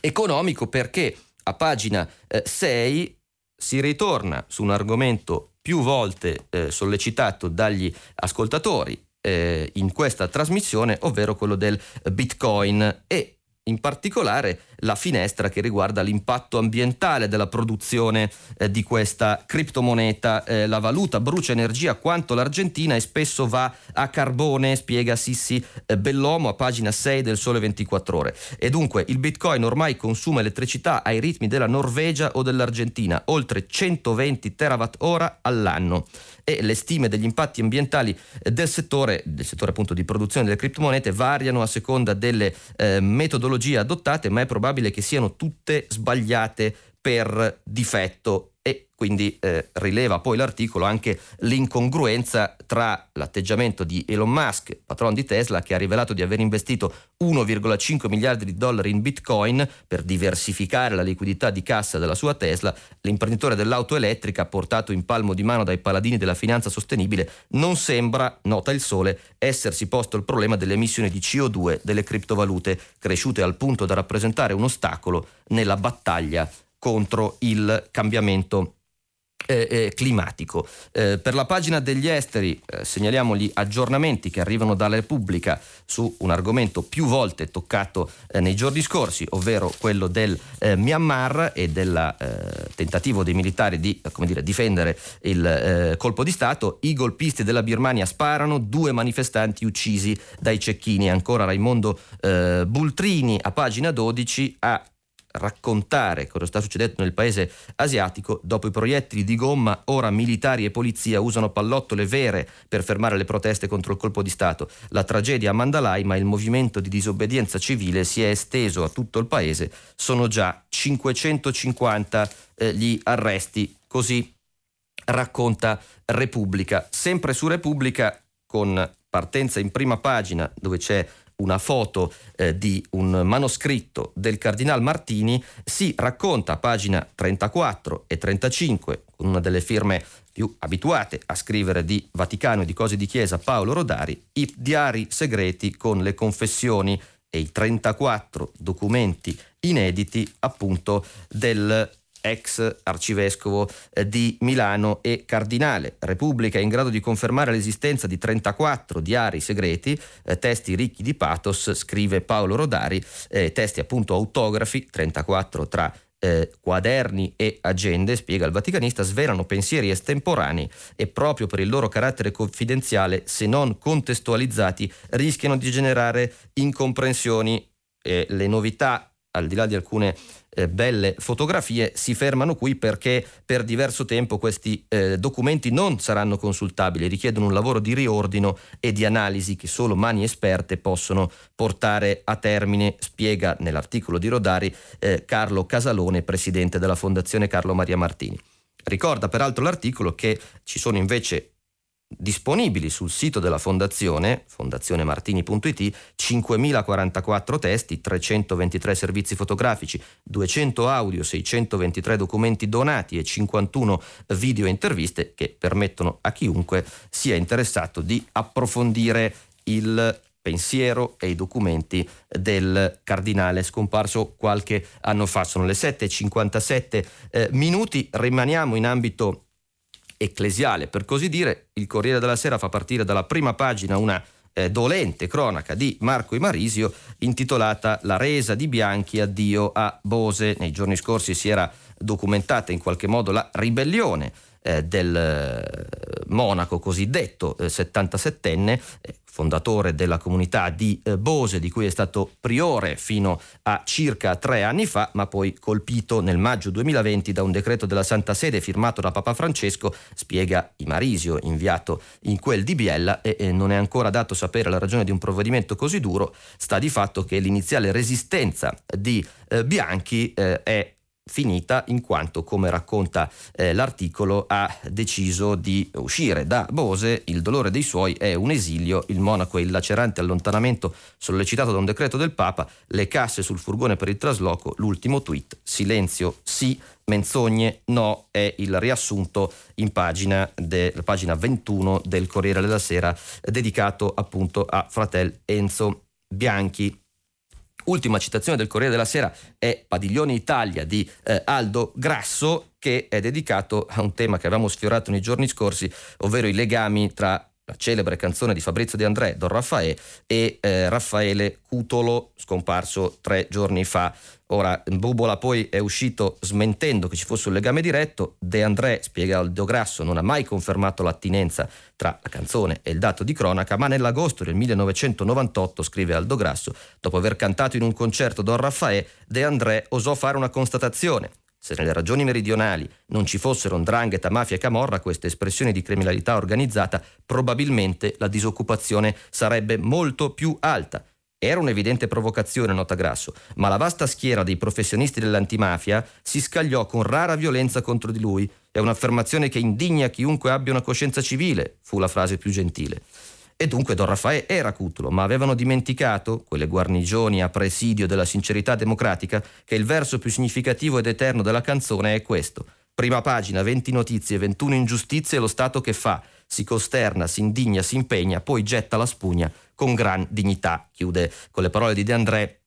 economico perché a pagina eh, 6 si ritorna su un argomento più volte eh, sollecitato dagli ascoltatori eh, in questa trasmissione, ovvero quello del Bitcoin. E in particolare la finestra che riguarda l'impatto ambientale della produzione eh, di questa criptomoneta. Eh, la valuta brucia energia quanto l'Argentina e spesso va a carbone, spiega Sissi eh, Bellomo a pagina 6 del Sole 24 ore. E dunque il Bitcoin ormai consuma elettricità ai ritmi della Norvegia o dell'Argentina, oltre 120 terawatt ora all'anno e le stime degli impatti ambientali eh, del settore, del settore appunto di produzione delle criptomonete variano a seconda delle eh, metodologie adottate, ma è probabile che siano tutte sbagliate per difetto e quindi eh, rileva poi l'articolo anche l'incongruenza tra l'atteggiamento di Elon Musk, patron di Tesla, che ha rivelato di aver investito 1,5 miliardi di dollari in Bitcoin per diversificare la liquidità di cassa della sua Tesla, l'imprenditore dell'auto elettrica portato in palmo di mano dai paladini della finanza sostenibile, non sembra, nota il sole, essersi posto il problema delle emissioni di CO2 delle criptovalute, cresciute al punto da rappresentare un ostacolo nella battaglia contro il cambiamento eh, eh, climatico. Eh, per la pagina degli esteri eh, segnaliamo gli aggiornamenti che arrivano dalla Repubblica su un argomento più volte toccato eh, nei giorni scorsi, ovvero quello del eh, Myanmar e del tentativo dei militari di dire, difendere il colpo di Stato. I golpisti della Birmania sparano, due manifestanti uccisi dai cecchini. Ancora Raimondo Bultrini a pagina 12 ha raccontare cosa sta succedendo nel paese asiatico, dopo i proiettili di gomma, ora militari e polizia usano pallottole vere per fermare le proteste contro il colpo di Stato. La tragedia a Mandalay, ma il movimento di disobbedienza civile si è esteso a tutto il paese. Sono già 550 eh, gli arresti. Così racconta Repubblica. Sempre su Repubblica con partenza in prima pagina dove c'è una foto eh, di un manoscritto del Cardinal Martini, si racconta a pagina 34 e 35, con una delle firme più abituate a scrivere di Vaticano e di cose di Chiesa, Paolo Rodari, i diari segreti con le confessioni e i 34 documenti inediti appunto del ex arcivescovo eh, di Milano e cardinale. Repubblica è in grado di confermare l'esistenza di 34 diari segreti, eh, testi ricchi di pathos, scrive Paolo Rodari, eh, testi appunto autografi, 34 tra eh, quaderni e agende, spiega il Vaticanista, svelano pensieri estemporanei e proprio per il loro carattere confidenziale, se non contestualizzati, rischiano di generare incomprensioni. Le novità, al di là di alcune eh, belle fotografie si fermano qui perché per diverso tempo questi eh, documenti non saranno consultabili, richiedono un lavoro di riordino e di analisi che solo mani esperte possono portare a termine, spiega nell'articolo di Rodari eh, Carlo Casalone, presidente della Fondazione Carlo Maria Martini. Ricorda peraltro l'articolo che ci sono invece disponibili sul sito della fondazione, fondazionemartini.it, 5.044 testi, 323 servizi fotografici, 200 audio, 623 documenti donati e 51 video interviste che permettono a chiunque sia interessato di approfondire il pensiero e i documenti del cardinale scomparso qualche anno fa. Sono le 7.57 eh, minuti, rimaniamo in ambito ecclesiale, per così dire, il Corriere della Sera fa partire dalla prima pagina una eh, dolente cronaca di Marco Imarisio intitolata La resa di Bianchi addio a Bose. Nei giorni scorsi si era documentata in qualche modo la ribellione eh, del eh, monaco cosiddetto eh, 77enne, eh, fondatore della comunità di eh, Bose, di cui è stato priore fino a circa tre anni fa, ma poi colpito nel maggio 2020 da un decreto della Santa Sede firmato da Papa Francesco, spiega Imarisio, inviato in quel di Biella, e, e non è ancora dato sapere la ragione di un provvedimento così duro, sta di fatto che l'iniziale resistenza di eh, Bianchi eh, è finita in quanto, come racconta eh, l'articolo, ha deciso di uscire da Bose. Il dolore dei suoi è un esilio, il monaco è il lacerante allontanamento sollecitato da un decreto del Papa, le casse sul furgone per il trasloco, l'ultimo tweet, silenzio sì, menzogne no, è il riassunto in pagina, de, pagina 21 del Corriere della Sera dedicato appunto a fratel Enzo Bianchi. Ultima citazione del Corriere della Sera è Padiglione Italia di eh, Aldo Grasso che è dedicato a un tema che avevamo sfiorato nei giorni scorsi, ovvero i legami tra la celebre canzone di Fabrizio De André, Don Raffaele, e eh, Raffaele Cutolo, scomparso tre giorni fa. Ora, Bubola poi è uscito smentendo che ci fosse un legame diretto. De André, spiega Aldo Grasso, non ha mai confermato l'attinenza tra la canzone e il dato di cronaca, ma nell'agosto del 1998, scrive Aldo Grasso, dopo aver cantato in un concerto Don Raffaele, De André osò fare una constatazione. Se nelle regioni meridionali non ci fossero ndrangheta, mafia e camorra, queste espressioni di criminalità organizzata, probabilmente la disoccupazione sarebbe molto più alta. Era un'evidente provocazione, nota Grasso, ma la vasta schiera dei professionisti dell'antimafia si scagliò con rara violenza contro di lui. È un'affermazione che indigna chiunque abbia una coscienza civile, fu la frase più gentile. E dunque Don Raffaele era Cutolo, ma avevano dimenticato, quelle guarnigioni a presidio della sincerità democratica, che il verso più significativo ed eterno della canzone è questo. Prima pagina, 20 notizie, 21 ingiustizie, lo Stato che fa? Si costerna, si indigna, si impegna, poi getta la spugna con gran dignità. Chiude con le parole di De André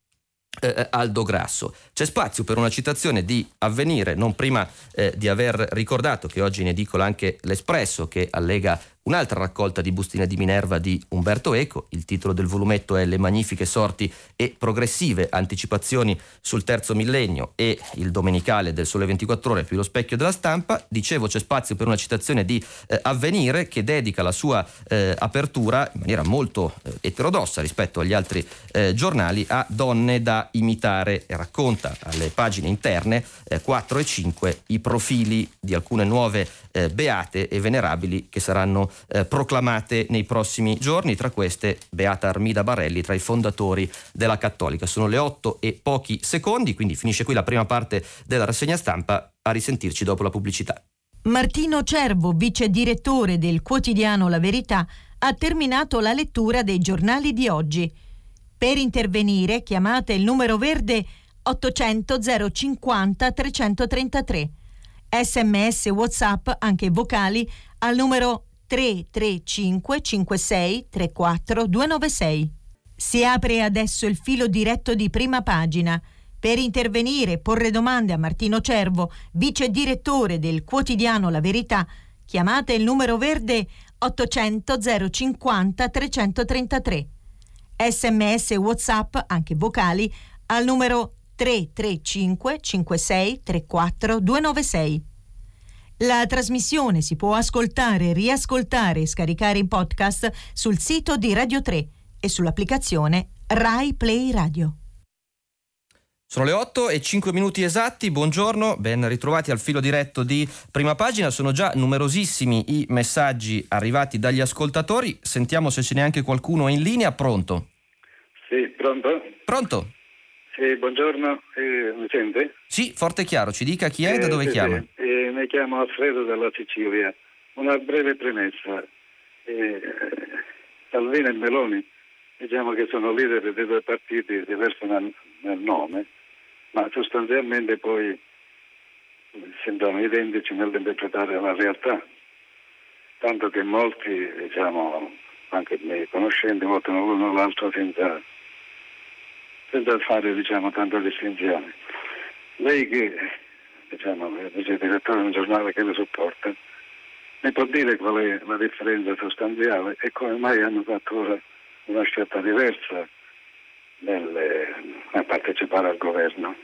eh, eh, Aldo Grasso. C'è spazio per una citazione di Avvenire, non prima eh, di aver ricordato che oggi in edicola anche l'Espresso che allega Un'altra raccolta di bustine di Minerva di Umberto Eco, il titolo del volumetto è Le magnifiche sorti e progressive anticipazioni sul terzo millennio e il domenicale del Sole 24 ore più lo specchio della stampa. Dicevo c'è spazio per una citazione di eh, Avvenire che dedica la sua eh, apertura in maniera molto eh, eterodossa rispetto agli altri eh, giornali a donne da imitare e racconta alle pagine interne 4 eh, e 5 i profili di alcune nuove eh, beate e venerabili che saranno eh, proclamate nei prossimi giorni, tra queste Beata Armida Barelli, tra i fondatori della Cattolica. Sono le 8 e pochi secondi, quindi finisce qui la prima parte della rassegna stampa. A risentirci dopo la pubblicità. Martino Cervo, vice direttore del quotidiano La Verità, ha terminato la lettura dei giornali di oggi. Per intervenire chiamate il numero verde 800 050 333. Sms WhatsApp anche vocali al numero 335 56 34 296. Si apre adesso il filo diretto di prima pagina. Per intervenire e porre domande a Martino Cervo, vice direttore del quotidiano La Verità, chiamate il numero verde 800 050 333. Sms WhatsApp, anche vocali, al numero 335 56 34 296. La trasmissione si può ascoltare, riascoltare e scaricare in podcast sul sito di Radio 3 e sull'applicazione Rai Play Radio. Sono le 8 e 5 minuti esatti, buongiorno, ben ritrovati al filo diretto di prima pagina, sono già numerosissimi i messaggi arrivati dagli ascoltatori, sentiamo se ce n'è anche qualcuno in linea, pronto? Sì, pronto? Pronto? Sì, buongiorno, eh, mi sente? Sì, forte e chiaro, ci dica chi è e da dove chiama. Eh, mi chiamo Alfredo dalla Sicilia, una breve premessa. Eh, Salvini e Meloni diciamo che sono leader di due partiti diversi nel, nel nome, ma sostanzialmente poi sembrano identici nell'interpretare la realtà, tanto che molti, diciamo, anche i miei conoscenti, votano l'uno o l'altro senza, senza fare diciamo, tanta distinzione. Lei che diciamo, è direttore di un giornale che le supporta, mi può dire qual è la differenza sostanziale e come mai hanno fatto una scelta diversa nel, nel partecipare al governo.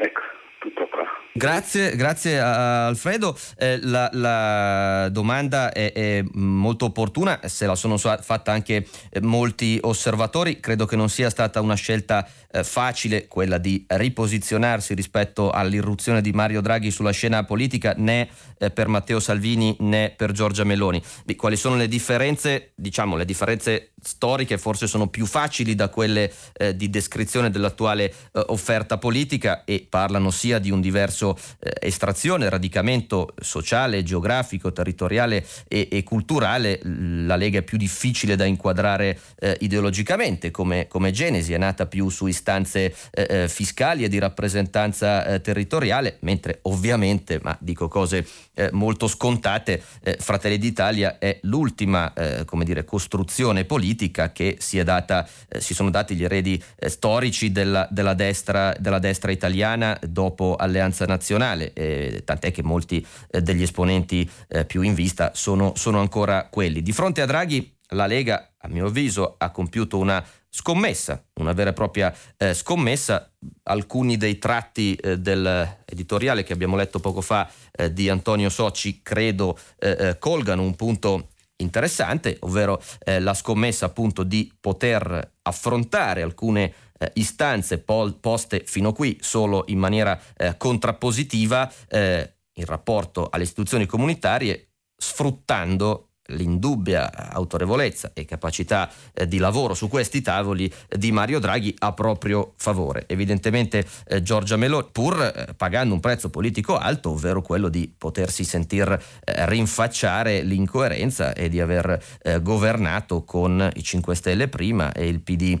Ecco, tutto qua. Grazie, grazie Alfredo. Eh, la, la, domanda è, è, molto opportuna, se la sono fatta anche eh, molti osservatori. Credo che non sia stata una scelta eh, facile quella di riposizionarsi rispetto all'irruzione di Mario Draghi sulla scena politica né eh, per Matteo Salvini né per Giorgia Meloni. Quali sono le differenze? Diciamo le differenze storiche forse sono più facili da quelle eh, di descrizione dell'attuale eh, offerta politica e parlano sia di un diverso eh, estrazione, radicamento sociale, geografico, territoriale e, e, culturale. La Lega è più difficile da inquadrare eh, ideologicamente come, come, genesi, è nata più su istanze eh, eh, fiscali e di rappresentanza territoriale, mentre ovviamente, ma dico cose molto scontate, Fratelli d'Italia è l'ultima come dire, costruzione politica che si, data, eh, si sono dati gli eredi eh, storici della, della, destra, della, destra, italiana dopo Alleanza Nazionale, eh, tant'è che molti eh, degli esponenti eh, più in vista sono, sono ancora quelli. Di fronte a Draghi la Lega, a mio avviso, ha compiuto una scommessa, una vera e propria eh, scommessa. Alcuni dei tratti eh, dell'editoriale che abbiamo letto poco fa eh, di Antonio Soci credo eh, eh, colgano un punto interessante, ovvero eh, la scommessa appunto di poter affrontare alcune eh, istanze pol- poste fino qui solo in maniera eh, contrappositiva eh, in rapporto alle istituzioni comunitarie, sfruttando l'indubbia autorevolezza e capacità eh, di lavoro su questi tavoli eh, di Mario Draghi a proprio favore. Evidentemente eh, Giorgia Meloni, pur eh, pagando un prezzo politico alto, ovvero quello di potersi sentir rinfacciare l'incoerenza e di aver governato con i 5 Stelle prima e il PD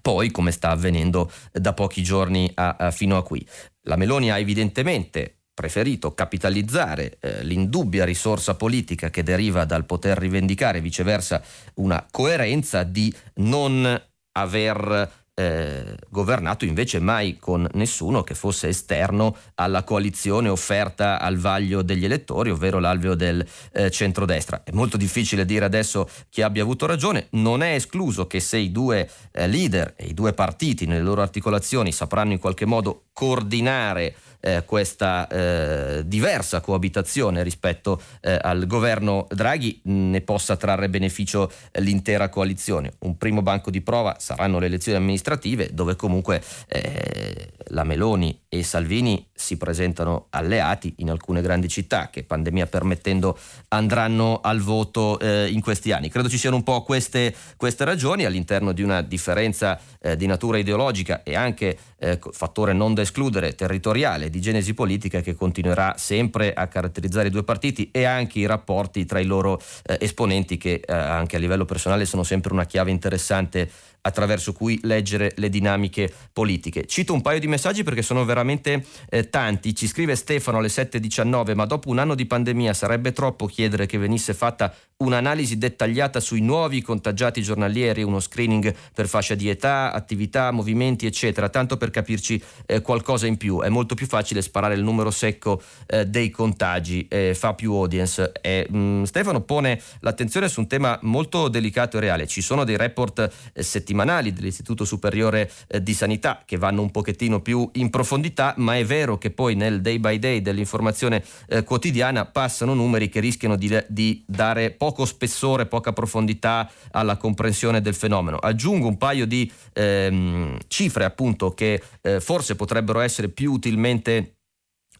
poi, come sta avvenendo da pochi giorni a, a fino a qui. La Meloni ha evidentemente preferito capitalizzare eh, l'indubbia risorsa politica che deriva dal poter rivendicare viceversa una coerenza di non aver eh, governato invece mai con nessuno che fosse esterno alla coalizione offerta al vaglio degli elettori, ovvero l'alveo del eh, centrodestra. È molto difficile dire adesso chi abbia avuto ragione, non è escluso che se i due eh, leader e i due partiti nelle loro articolazioni sapranno in qualche modo coordinare eh, questa eh, diversa coabitazione rispetto eh, al governo Draghi ne possa trarre beneficio l'intera coalizione. Un primo banco di prova saranno le elezioni amministrative dove comunque eh, la Meloni e Salvini si presentano alleati in alcune grandi città che pandemia permettendo andranno al voto eh, in questi anni. Credo ci siano un po' queste, queste ragioni all'interno di una differenza eh, di natura ideologica e anche eh, fattore non da escludere territoriale di genesi politica che continuerà sempre a caratterizzare i due partiti e anche i rapporti tra i loro eh, esponenti che eh, anche a livello personale sono sempre una chiave interessante attraverso cui leggere le dinamiche politiche. Cito un paio di messaggi perché sono veramente eh, tanti. Ci scrive Stefano alle 7.19, ma dopo un anno di pandemia sarebbe troppo chiedere che venisse fatta un'analisi dettagliata sui nuovi contagiati giornalieri, uno screening per fascia di età, attività, movimenti, eccetera, tanto per capirci eh, qualcosa in più. È molto più facile sparare il numero secco eh, dei contagi, eh, fa più audience. Mh, mm, Stefano pone l'attenzione su un tema molto delicato e reale. Ci sono dei report eh, settimanali dell'Istituto Superiore eh, di Sanità che vanno un pochettino più in profondità, ma è vero che poi nel day by day dell'informazione eh, quotidiana passano numeri che rischiano di, di dare poco spessore, poca profondità alla comprensione del fenomeno. Aggiungo un paio di ehm, cifre appunto che eh, forse potrebbero essere più utilmente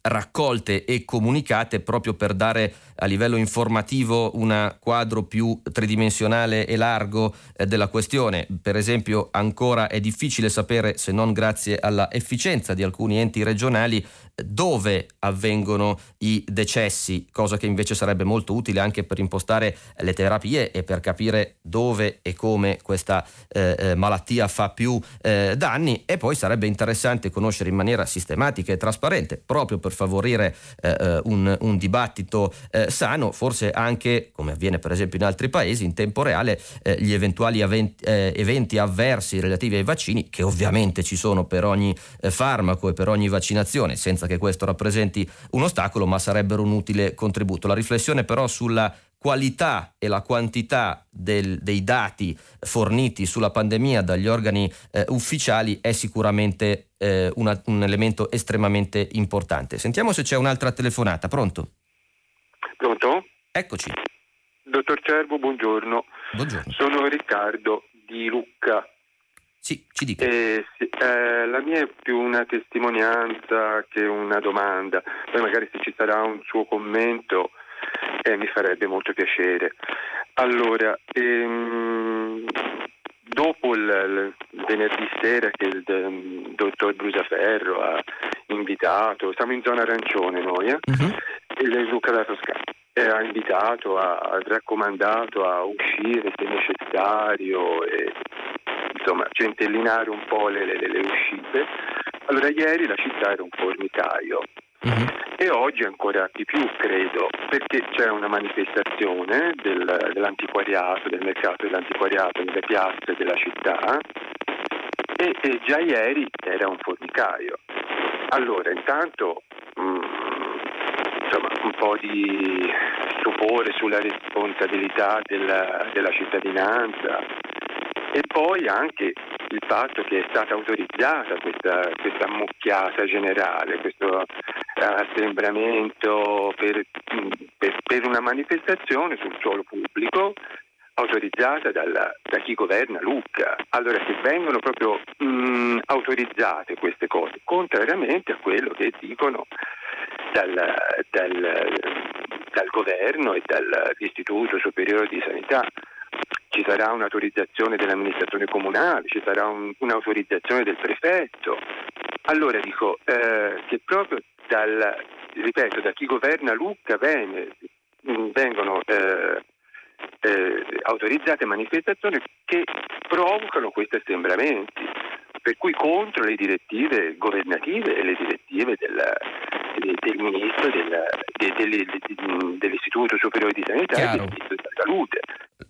raccolte e comunicate proprio per dare a livello informativo un quadro più tridimensionale e largo eh, della questione. Per esempio ancora è difficile sapere, se non grazie alla efficienza di alcuni enti regionali, dove avvengono i decessi, cosa che invece sarebbe molto utile anche per impostare le terapie e per capire dove e come questa eh, eh malattia fa più eh, danni. E poi sarebbe interessante conoscere in maniera sistematica e trasparente, proprio per favorire eh, eh un, un, dibattito eh, sano, forse anche, come avviene per esempio in altri paesi, in tempo reale, gli eventuali eventi, eventi avversi relativi ai vaccini, che ovviamente ci sono per ogni farmaco e per ogni vaccinazione, senza senza che questo rappresenti un ostacolo, ma sarebbero un utile contributo. La riflessione però sulla qualità e la quantità del, dei dati forniti sulla pandemia dagli organi eh, ufficiali è sicuramente eh, una, un elemento estremamente importante. Sentiamo se c'è un'altra telefonata. Pronto? Pronto? Eccoci. Dottor Cervo, buongiorno. Buongiorno. Sono Riccardo di Lucca. Sì, ci dica. Eh, sì, eh, la mia è più una testimonianza che una domanda, poi magari se ci sarà un suo commento eh, mi farebbe molto piacere. Allora, ehm, dopo il, il, venerdì sera che il, il, dottor Brusaferro ha invitato, siamo in zona arancione noi, eh? uh-huh. il Luca da Toscana, ha invitato, ha, ha raccomandato a uscire se necessario e insomma, centellinare un po' le, le, le uscite. Allora ieri la città era un formicaio uh-huh. e oggi ancora di più credo perché c'è una manifestazione del, dell'antiquariato, del mercato dell'antiquariato nelle piazze della città e, e già ieri era un formicaio. Allora intanto mh, mm, insomma, un po' di stupore sulla responsabilità della, della cittadinanza e poi anche il fatto che è stata autorizzata questa, questa mucchiata generale, questo uh, assembramento per, per, per, una manifestazione sul suolo pubblico autorizzata dalla, da chi governa Lucca. Allora se vengono proprio mh, autorizzate queste cose, contrariamente a quello che dicono dal, dal, dal governo e dall'Istituto Superiore di Sanità, ci sarà un'autorizzazione dell'amministrazione comunale, ci sarà un, un'autorizzazione del prefetto. Allora dico eh, che proprio dal, ripeto, da chi governa Lucca viene, mm, vengono eh, eh, autorizzate manifestazioni che provocano questi assembramenti, per cui contro le direttive governative e le direttive del, del ministro del, del, dell'Istituto Superiore di Sanità e del Ministro della Salute.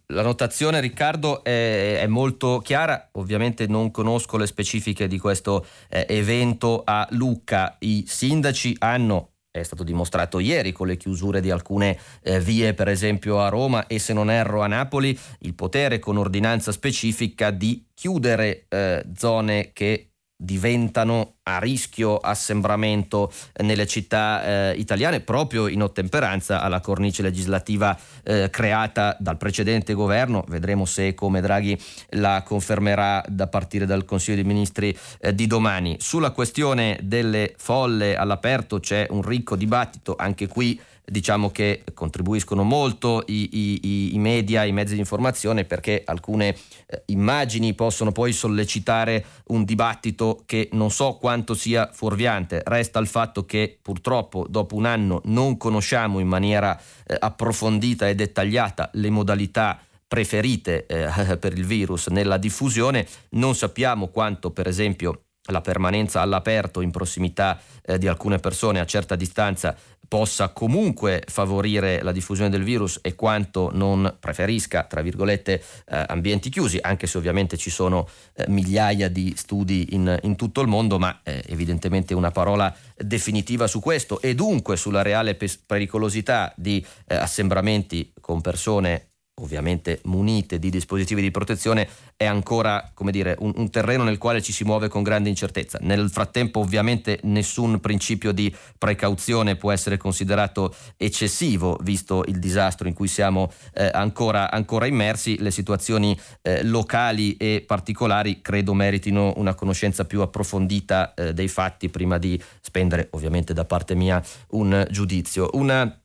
La notazione, Riccardo, è, è, molto chiara. Ovviamente non conosco le specifiche di questo eh, evento a Lucca. I sindaci hanno è stato dimostrato ieri con le chiusure di alcune eh, vie, per esempio a Roma e se non erro a Napoli, il potere con ordinanza specifica di chiudere eh, zone che diventano a rischio assembramento nelle città eh, italiane proprio in ottemperanza alla cornice legislativa eh, creata dal precedente governo. Vedremo se come Draghi la confermerà da partire dal Consiglio dei Ministri eh, di domani. Sulla questione delle folle all'aperto c'è un ricco dibattito anche qui diciamo che contribuiscono molto i, i, i, media, i mezzi di informazione perché alcune eh, immagini possono poi sollecitare un dibattito che non so quanto sia fuorviante. Resta il fatto che purtroppo dopo un anno non conosciamo in maniera eh, approfondita e dettagliata le modalità preferite eh, *laughs* per il virus nella diffusione. Non sappiamo quanto, per esempio, la permanenza all'aperto in prossimità eh, di alcune persone a certa distanza possa comunque favorire la diffusione del virus e quanto non preferisca, tra virgolette, eh, ambienti chiusi, anche se ovviamente ci sono eh, migliaia di studi in, in, tutto il mondo, ma eh, evidentemente una parola definitiva su questo. E dunque sulla reale pe- pericolosità di eh, assembramenti con persone ovviamente munite di dispositivi di protezione, è ancora dire, un, un, terreno nel quale ci si muove con grande incertezza. Nel frattempo ovviamente nessun principio di precauzione può essere considerato eccessivo, visto il disastro in cui siamo eh, ancora, ancora, immersi. Le situazioni eh, locali e particolari credo meritino una conoscenza più approfondita eh, dei fatti prima di spendere ovviamente da parte mia un giudizio. Una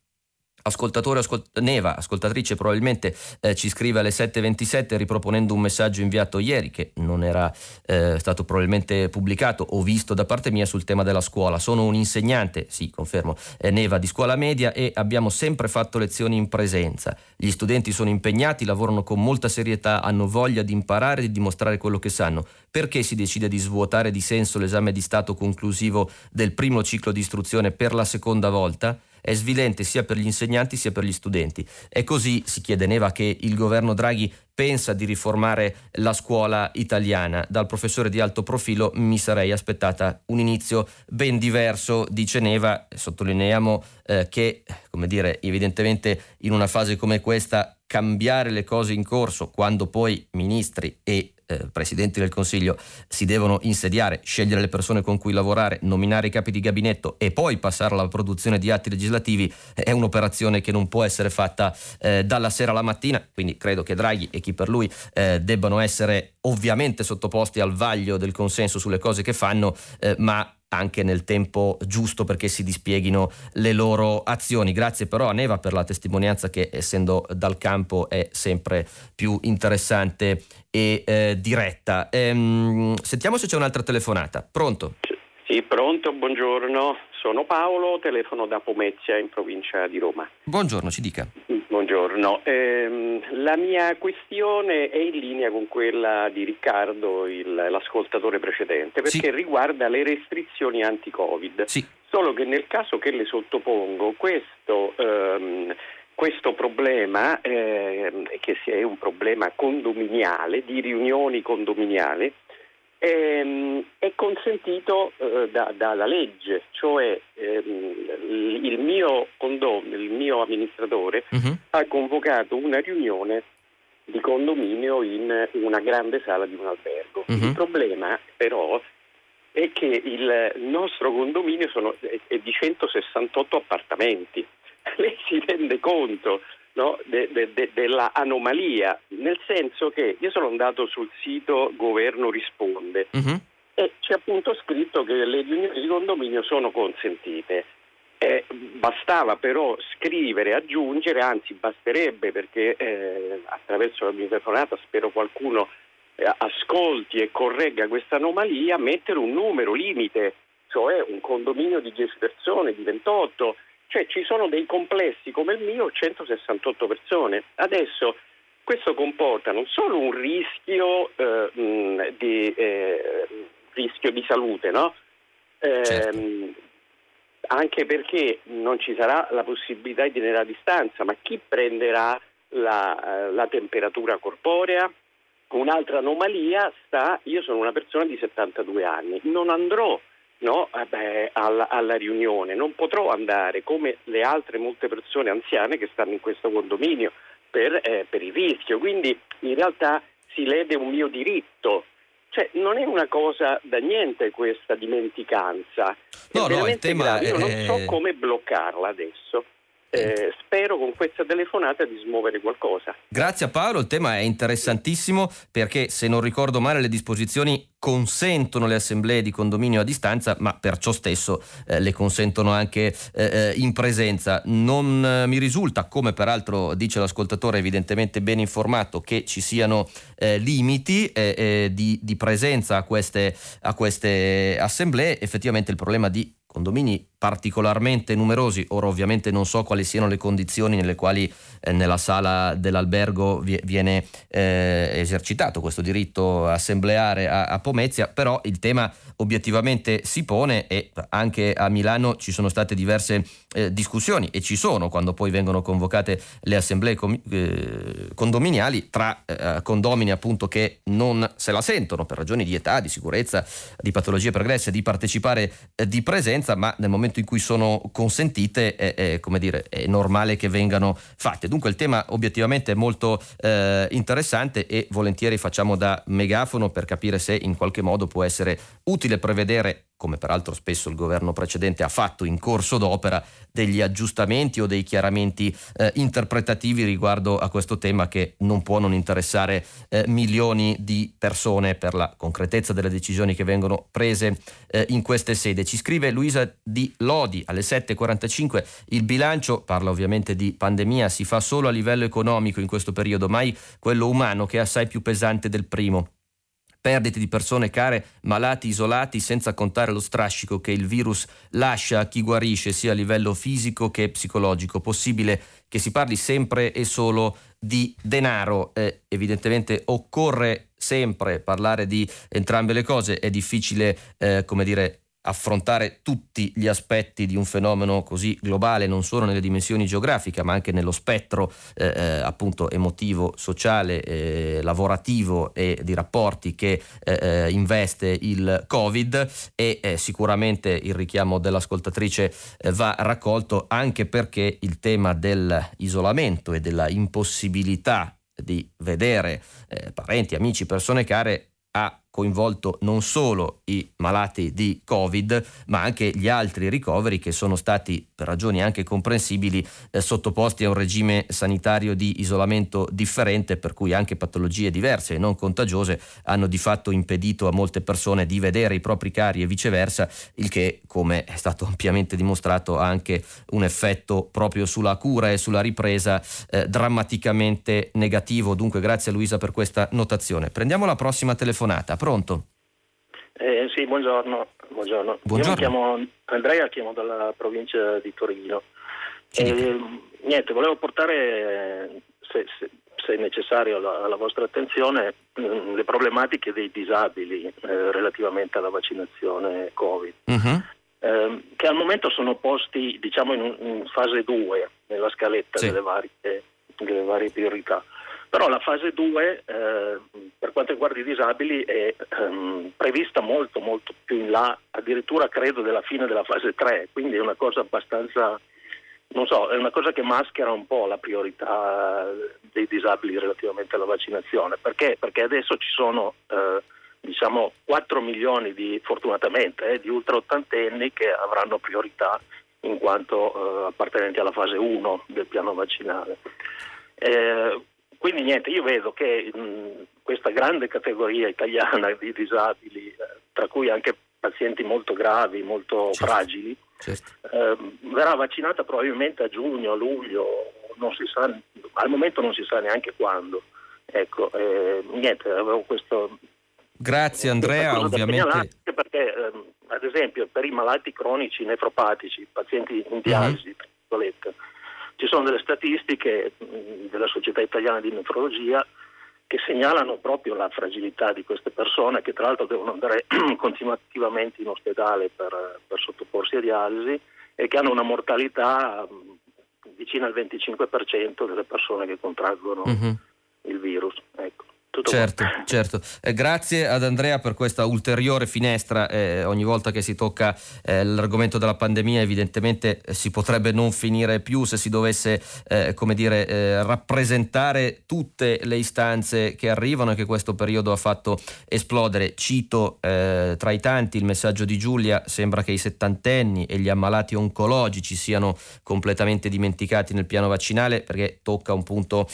ascoltatore ascolt- Neva, ascoltatrice probabilmente eh, ci scrive alle 7.27 riproponendo un messaggio inviato ieri che non era eh, stato probabilmente pubblicato o visto da parte mia sul tema della scuola. Sono un insegnante, sì confermo, eh, Neva di scuola media e abbiamo sempre fatto lezioni in presenza. Gli studenti sono impegnati, lavorano con molta serietà, hanno voglia di imparare e di dimostrare quello che sanno. Perché si decide di svuotare di senso l'esame di Stato conclusivo del primo ciclo di istruzione per la seconda volta? È svilente sia per gli insegnanti sia per gli studenti. È così, si chiede Neva, che il governo Draghi pensa di riformare la scuola italiana. Dal professore di alto profilo mi sarei aspettata un inizio ben diverso, dice Neva. Sottolineiamo eh, che, come dire, evidentemente in una fase come questa cambiare le cose in corso quando poi ministri e eh, presidenti del Consiglio si devono insediare, scegliere le persone con cui lavorare, nominare i capi di gabinetto e poi passare alla produzione di atti legislativi è un'operazione che non può essere fatta eh, dalla sera alla mattina, quindi credo che Draghi e chi per lui eh, debbano essere ovviamente sottoposti al vaglio del consenso sulle cose che fanno, eh, ma anche nel tempo giusto perché si dispieghino le loro azioni. Grazie però a Neva per la testimonianza che essendo dal campo è sempre più interessante e eh, diretta. Ehm, sentiamo se c'è un'altra telefonata. Pronto? Sì, pronto, buongiorno. Sono Paolo, telefono da Pomezia in provincia di Roma. Buongiorno, ci dica. Buongiorno. Eh, la mia questione è in linea con quella di Riccardo, il, l'ascoltatore precedente, perché sì. riguarda le restrizioni anti-Covid. Sì. Solo che nel caso che le sottopongo, questo... Ehm, questo problema, eh, che è un problema condominiale, di riunioni condominiali, ehm, è consentito eh, da, dalla legge, cioè ehm, il, mio condomino, il mio amministratore uh-huh. ha convocato una riunione di condominio in una grande sala di un albergo. Uh-huh. Il problema però è che il nostro condominio sono, è di 168 appartamenti. *laughs* Lei si rende conto no, de, de, de, della anomalia, nel senso che io sono andato sul sito Governo Risponde uh-huh. e c'è appunto scritto che le riunioni di condominio sono consentite. Eh, bastava però scrivere, aggiungere, anzi basterebbe perché eh, attraverso la mia telefonata spero qualcuno eh, ascolti e corregga questa anomalia, mettere un numero limite, cioè un condominio di 10 persone, di 28 cioè ci sono dei complessi come il mio, 168 persone. Adesso questo comporta non solo un rischio, eh, mh, di, eh, rischio di, salute, no? eh, certo. anche perché non ci sarà la possibilità di tenere a distanza, ma chi prenderà la, la temperatura corporea? Un'altra anomalia sta, io sono una persona di 72 anni, non andrò no, eh alla, alla, riunione. Non potrò andare come le altre molte persone anziane che stanno in questo condominio per, eh, per il rischio. Quindi in realtà si lede un mio diritto. Cioè, non è una cosa da niente questa dimenticanza. No, no, il tema Io è... non so come bloccarla adesso. Eh, spero con questa telefonata di smuovere qualcosa. Grazie a Paolo, il tema è interessantissimo perché se non ricordo male le disposizioni consentono le assemblee di condominio a distanza, ma per ciò stesso eh, le consentono anche eh, eh in presenza. Non eh, mi risulta, come peraltro dice l'ascoltatore evidentemente ben informato, che ci siano eh, limiti di, di, presenza a queste, a queste assemblee. Effettivamente il problema di condomini particolarmente numerosi. Ora ovviamente non so quali siano le condizioni nelle quali eh, nella sala dell'albergo viene eh, esercitato questo diritto assembleare a, a Pomezia, però il tema obiettivamente si pone e anche a Milano ci sono state diverse eh, discussioni e ci sono quando poi vengono convocate le assemblee com- eh, condominiali tra eh, condomini appunto che non se la sentono per ragioni di età, di sicurezza, di patologie pregresse, di partecipare eh, di presenza, ma nel momento in cui sono consentite è, è, dire, è normale che vengano fatte. Dunque il tema obiettivamente è molto eh, interessante e volentieri facciamo da megafono per capire se in qualche modo può essere utile prevedere come peraltro spesso il governo precedente ha fatto in corso d'opera, degli aggiustamenti o dei chiaramenti eh, interpretativi riguardo a questo tema che non può non interessare eh, milioni di persone per la concretezza delle decisioni che vengono prese eh, in queste sede. Ci scrive Luisa Di Lodi alle 7.45, il bilancio, parla ovviamente di pandemia, si fa solo a livello economico in questo periodo, mai quello umano che è assai più pesante del primo perdite di persone care, malati isolati, senza contare lo strascico che il virus lascia a chi guarisce sia a livello fisico che psicologico. Possibile che si parli sempre e solo di denaro. Eh, evidentemente occorre sempre parlare di entrambe le cose, è difficile, eh, come dire, affrontare tutti gli aspetti di un fenomeno così globale, non solo nelle dimensioni geografiche, ma anche nello spettro eh, eh, appunto emotivo, sociale, eh, lavorativo e di rapporti che eh, eh investe il Covid. E eh, sicuramente il richiamo dell'ascoltatrice va raccolto anche perché il tema dell'isolamento e della impossibilità di vedere parenti, amici, persone care ha coinvolto non solo i malati di Covid, ma anche gli altri ricoveri che sono stati, per ragioni anche comprensibili, eh, sottoposti a un regime sanitario di isolamento differente, per cui anche patologie diverse e non contagiose hanno di fatto impedito a molte persone di vedere i propri cari e viceversa, il che, come è stato *laughs* ampiamente dimostrato, ha anche un effetto proprio sulla cura e sulla ripresa eh, drammaticamente negativo. Dunque grazie a Luisa per questa notazione. Prendiamo la prossima telefonata pronto? Eh, sì, buongiorno. buongiorno. buongiorno. Io mi chiamo Andrea, chiamo dalla provincia di Torino. Eh, niente, volevo portare, se, se, se necessario, alla, alla vostra attenzione mh, le problematiche dei disabili eh, relativamente alla vaccinazione Covid. Uh-huh. Eh, che al momento sono posti diciamo in, in fase 2 nella scaletta sì. delle, varie, delle varie priorità. Però la fase 2 eh, per quanto riguarda i disabili è ehm, prevista molto molto più in là, addirittura credo della fine della fase 3, quindi è una cosa abbastanza, non so, è una cosa che maschera un po' la priorità dei disabili relativamente alla vaccinazione. Perché? Perché adesso ci sono eh, diciamo 4 milioni di, fortunatamente, eh, di ultra ottantenni che avranno priorità in quanto eh, appartenenti alla fase 1 del piano vaccinale. Eh, quindi niente, io vedo che mh, questa grande categoria italiana di disabili, eh, tra cui anche pazienti molto gravi, molto certo. fragili, certo. Eh, verrà vaccinata probabilmente a giugno, a luglio, sa, al momento non si sa neanche quando. Ecco, eh, niente, avevo questo... Grazie Andrea, ovviamente. Perché, ehm, ad esempio, per i malati cronici nefropatici, pazienti in dialisi, uh-huh ci sono delle statistiche della Società Italiana di Nefrologia che segnalano proprio la fragilità di queste persone che tra l'altro devono andare *clears throat* continuativamente in ospedale per, per sottoporsi a dialisi e che hanno una mortalità vicina al 25% delle persone che contraggono uh-huh. il virus. Ecco. Tutto certo, qua. certo. Eh, grazie ad Andrea per questa ulteriore finestra. Eh, ogni volta che si tocca eh, l'argomento della pandemia, evidentemente eh, si potrebbe non finire più se si dovesse, eh, come dire, eh, rappresentare tutte le istanze che arrivano e che questo periodo ha fatto esplodere. Cito tra i tanti il messaggio di Giulia: sembra che i settantenni e gli ammalati oncologici siano completamente dimenticati nel piano vaccinale, perché tocca un punto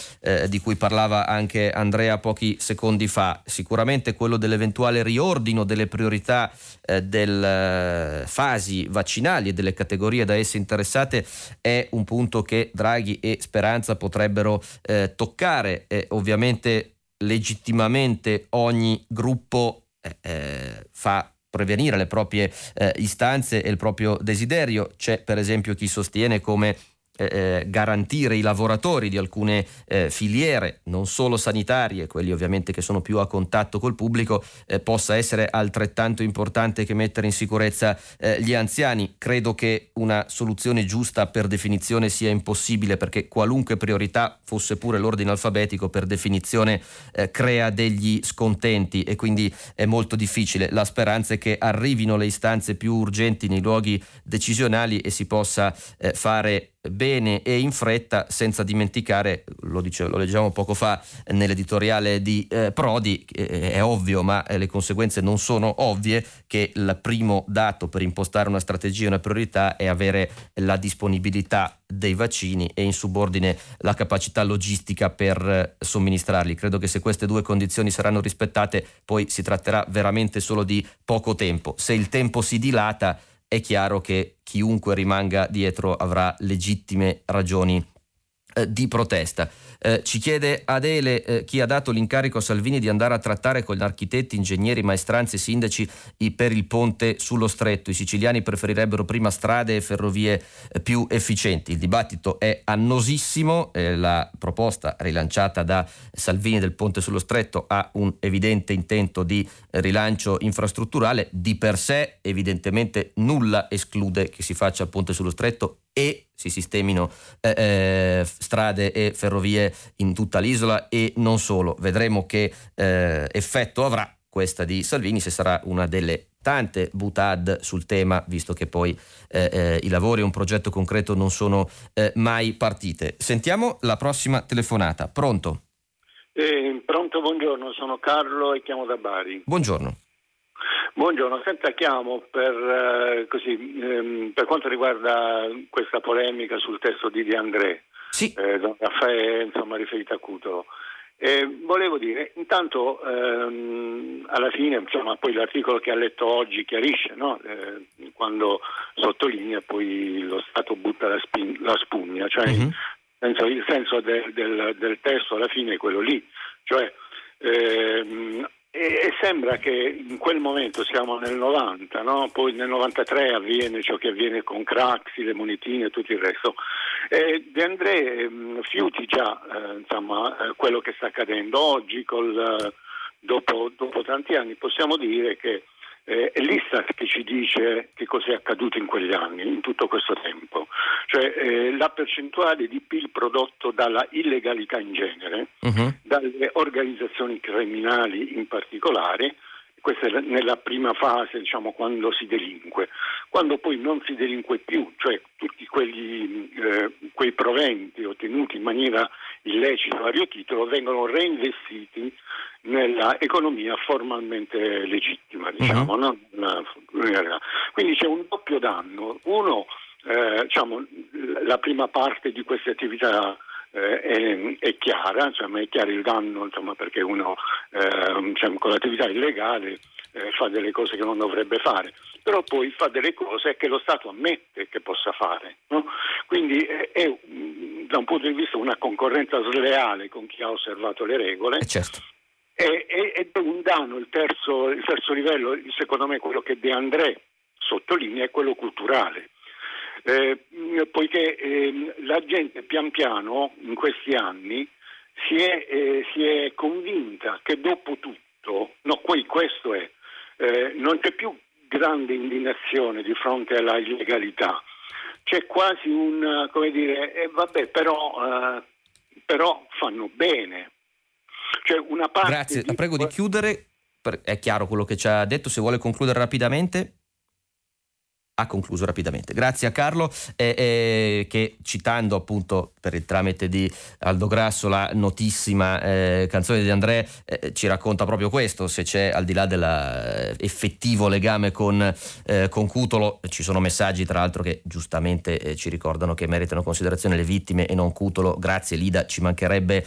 di cui parlava anche Andrea pochi pochi secondi fa, sicuramente quello dell'eventuale riordino delle priorità eh, delle eh, fasi vaccinali e delle categorie da esse interessate è un punto che Draghi e Speranza potrebbero eh, toccare. ovviamente legittimamente ogni gruppo eh, eh, fa prevenire le proprie eh, istanze e il proprio desiderio. C'è per esempio chi sostiene come eh, eh, garantire i lavoratori di alcune eh, filiere, non solo sanitarie, quelli ovviamente che sono più a contatto col pubblico, eh, possa essere altrettanto importante che mettere in sicurezza eh, gli anziani. Credo che una soluzione giusta per definizione sia impossibile perché qualunque priorità, fosse pure l'ordine alfabetico, per definizione eh, crea degli scontenti e quindi è molto difficile. La speranza è che arrivino le istanze più urgenti nei luoghi decisionali e si possa fare bene e in fretta senza dimenticare, lo, dice, lo leggiamo poco fa nell'editoriale di eh, Prodi, eh, è ovvio ma eh, le conseguenze non sono ovvie, che il primo dato per impostare una strategia e una priorità è avere la disponibilità dei vaccini e in subordine la capacità logistica per eh, somministrarli. Credo che se queste due condizioni saranno rispettate poi si tratterà veramente solo di poco tempo. Se il tempo si dilata è chiaro che chiunque rimanga dietro avrà legittime ragioni eh, di protesta. Eh, ci chiede Adele eh, chi ha dato l'incarico a Salvini di andare a trattare con gli architetti, ingegneri, maestranze e sindaci per il ponte sullo stretto. I siciliani preferirebbero prima strade e ferrovie eh, più efficienti. Il dibattito è annosissimo, eh, la proposta rilanciata da Salvini del ponte sullo stretto ha un evidente intento di rilancio infrastrutturale. Di per sé evidentemente nulla esclude che si faccia il ponte sullo stretto e si sistemino eh, eh, strade e ferrovie in tutta l'isola e non solo. Vedremo che eh, effetto avrà questa di Salvini se sarà una delle tante butad sul tema, visto che poi eh, eh, i lavori e un progetto concreto non sono eh, mai partite. Sentiamo la prossima telefonata. Pronto? pronto, buongiorno, sono Carlo e chiamo da Bari. Buongiorno. Buongiorno, senta chiamo per, eh, così, ehm, per, quanto riguarda questa polemica sul testo di De André, sì. eh, Don Raffaele insomma, riferito a Cutolo. Eh, volevo dire, intanto ehm, alla fine, insomma, poi l'articolo che ha letto oggi chiarisce, no? Eh, quando sottolinea poi lo Stato butta la, spin- la spugna, cioè mm-hmm. senso, il senso del, del, del, testo alla fine è quello lì, cioè ehm, e, sembra che in quel momento siamo nel 90, no? poi nel 93 avviene ciò che avviene con Craxi, le monetine e tutto il resto. E De André mh, fiuti già eh, insomma, eh, quello che sta accadendo oggi, col, eh, dopo, dopo tanti anni, possiamo dire che eh, è l'Istat che ci dice che cosa è accaduto in quegli anni, in tutto questo tempo. Cioè eh, la percentuale di PIL prodotto dalla illegalità in genere, uh-huh. dalle organizzazioni criminali in particolare, questa è nella prima fase, diciamo, quando si delinque. Quando poi non si delinque più, cioè tutti quegli, eh, quei proventi ottenuti in maniera illecita a vario titolo vengono reinvestiti nell'economia formalmente legittima, diciamo, uh-huh. no? Quindi c'è un doppio danno. Uno, eh, diciamo, la prima parte di queste attività eh, è, è, chiara, insomma, è chiaro il danno insomma, perché uno eh, diciamo, con l'attività illegale eh, fa delle cose che non dovrebbe fare, però poi fa delle cose che lo Stato ammette che possa fare. No? Quindi è, è, da un punto di vista una concorrenza sleale con chi ha osservato le regole. Eh, certo ed è un danno, il terzo, il terzo livello, secondo me quello che De André sottolinea è quello culturale. Eh, poiché eh, la gente pian piano in questi anni si è, eh, si è convinta che dopo tutto, no, poi questo è, eh, non c'è più grande indignazione di fronte alla illegalità, c'è quasi un, come dire, eh, vabbè, però, eh, però fanno bene, cioè una parte Grazie, la prego di chiudere. È chiaro quello che ci ha detto, se vuole concludere rapidamente ha concluso rapidamente. Grazie a Carlo. Eh, eh, che citando appunto per il tramite di Aldo Grasso la notissima eh, canzone di André eh, ci racconta proprio questo, se c'è al di là dell'effettivo legame con, eh, con, Cutolo, ci sono messaggi tra l'altro che giustamente eh, ci ricordano che meritano considerazione le vittime e non Cutolo, grazie Lida, ci mancherebbe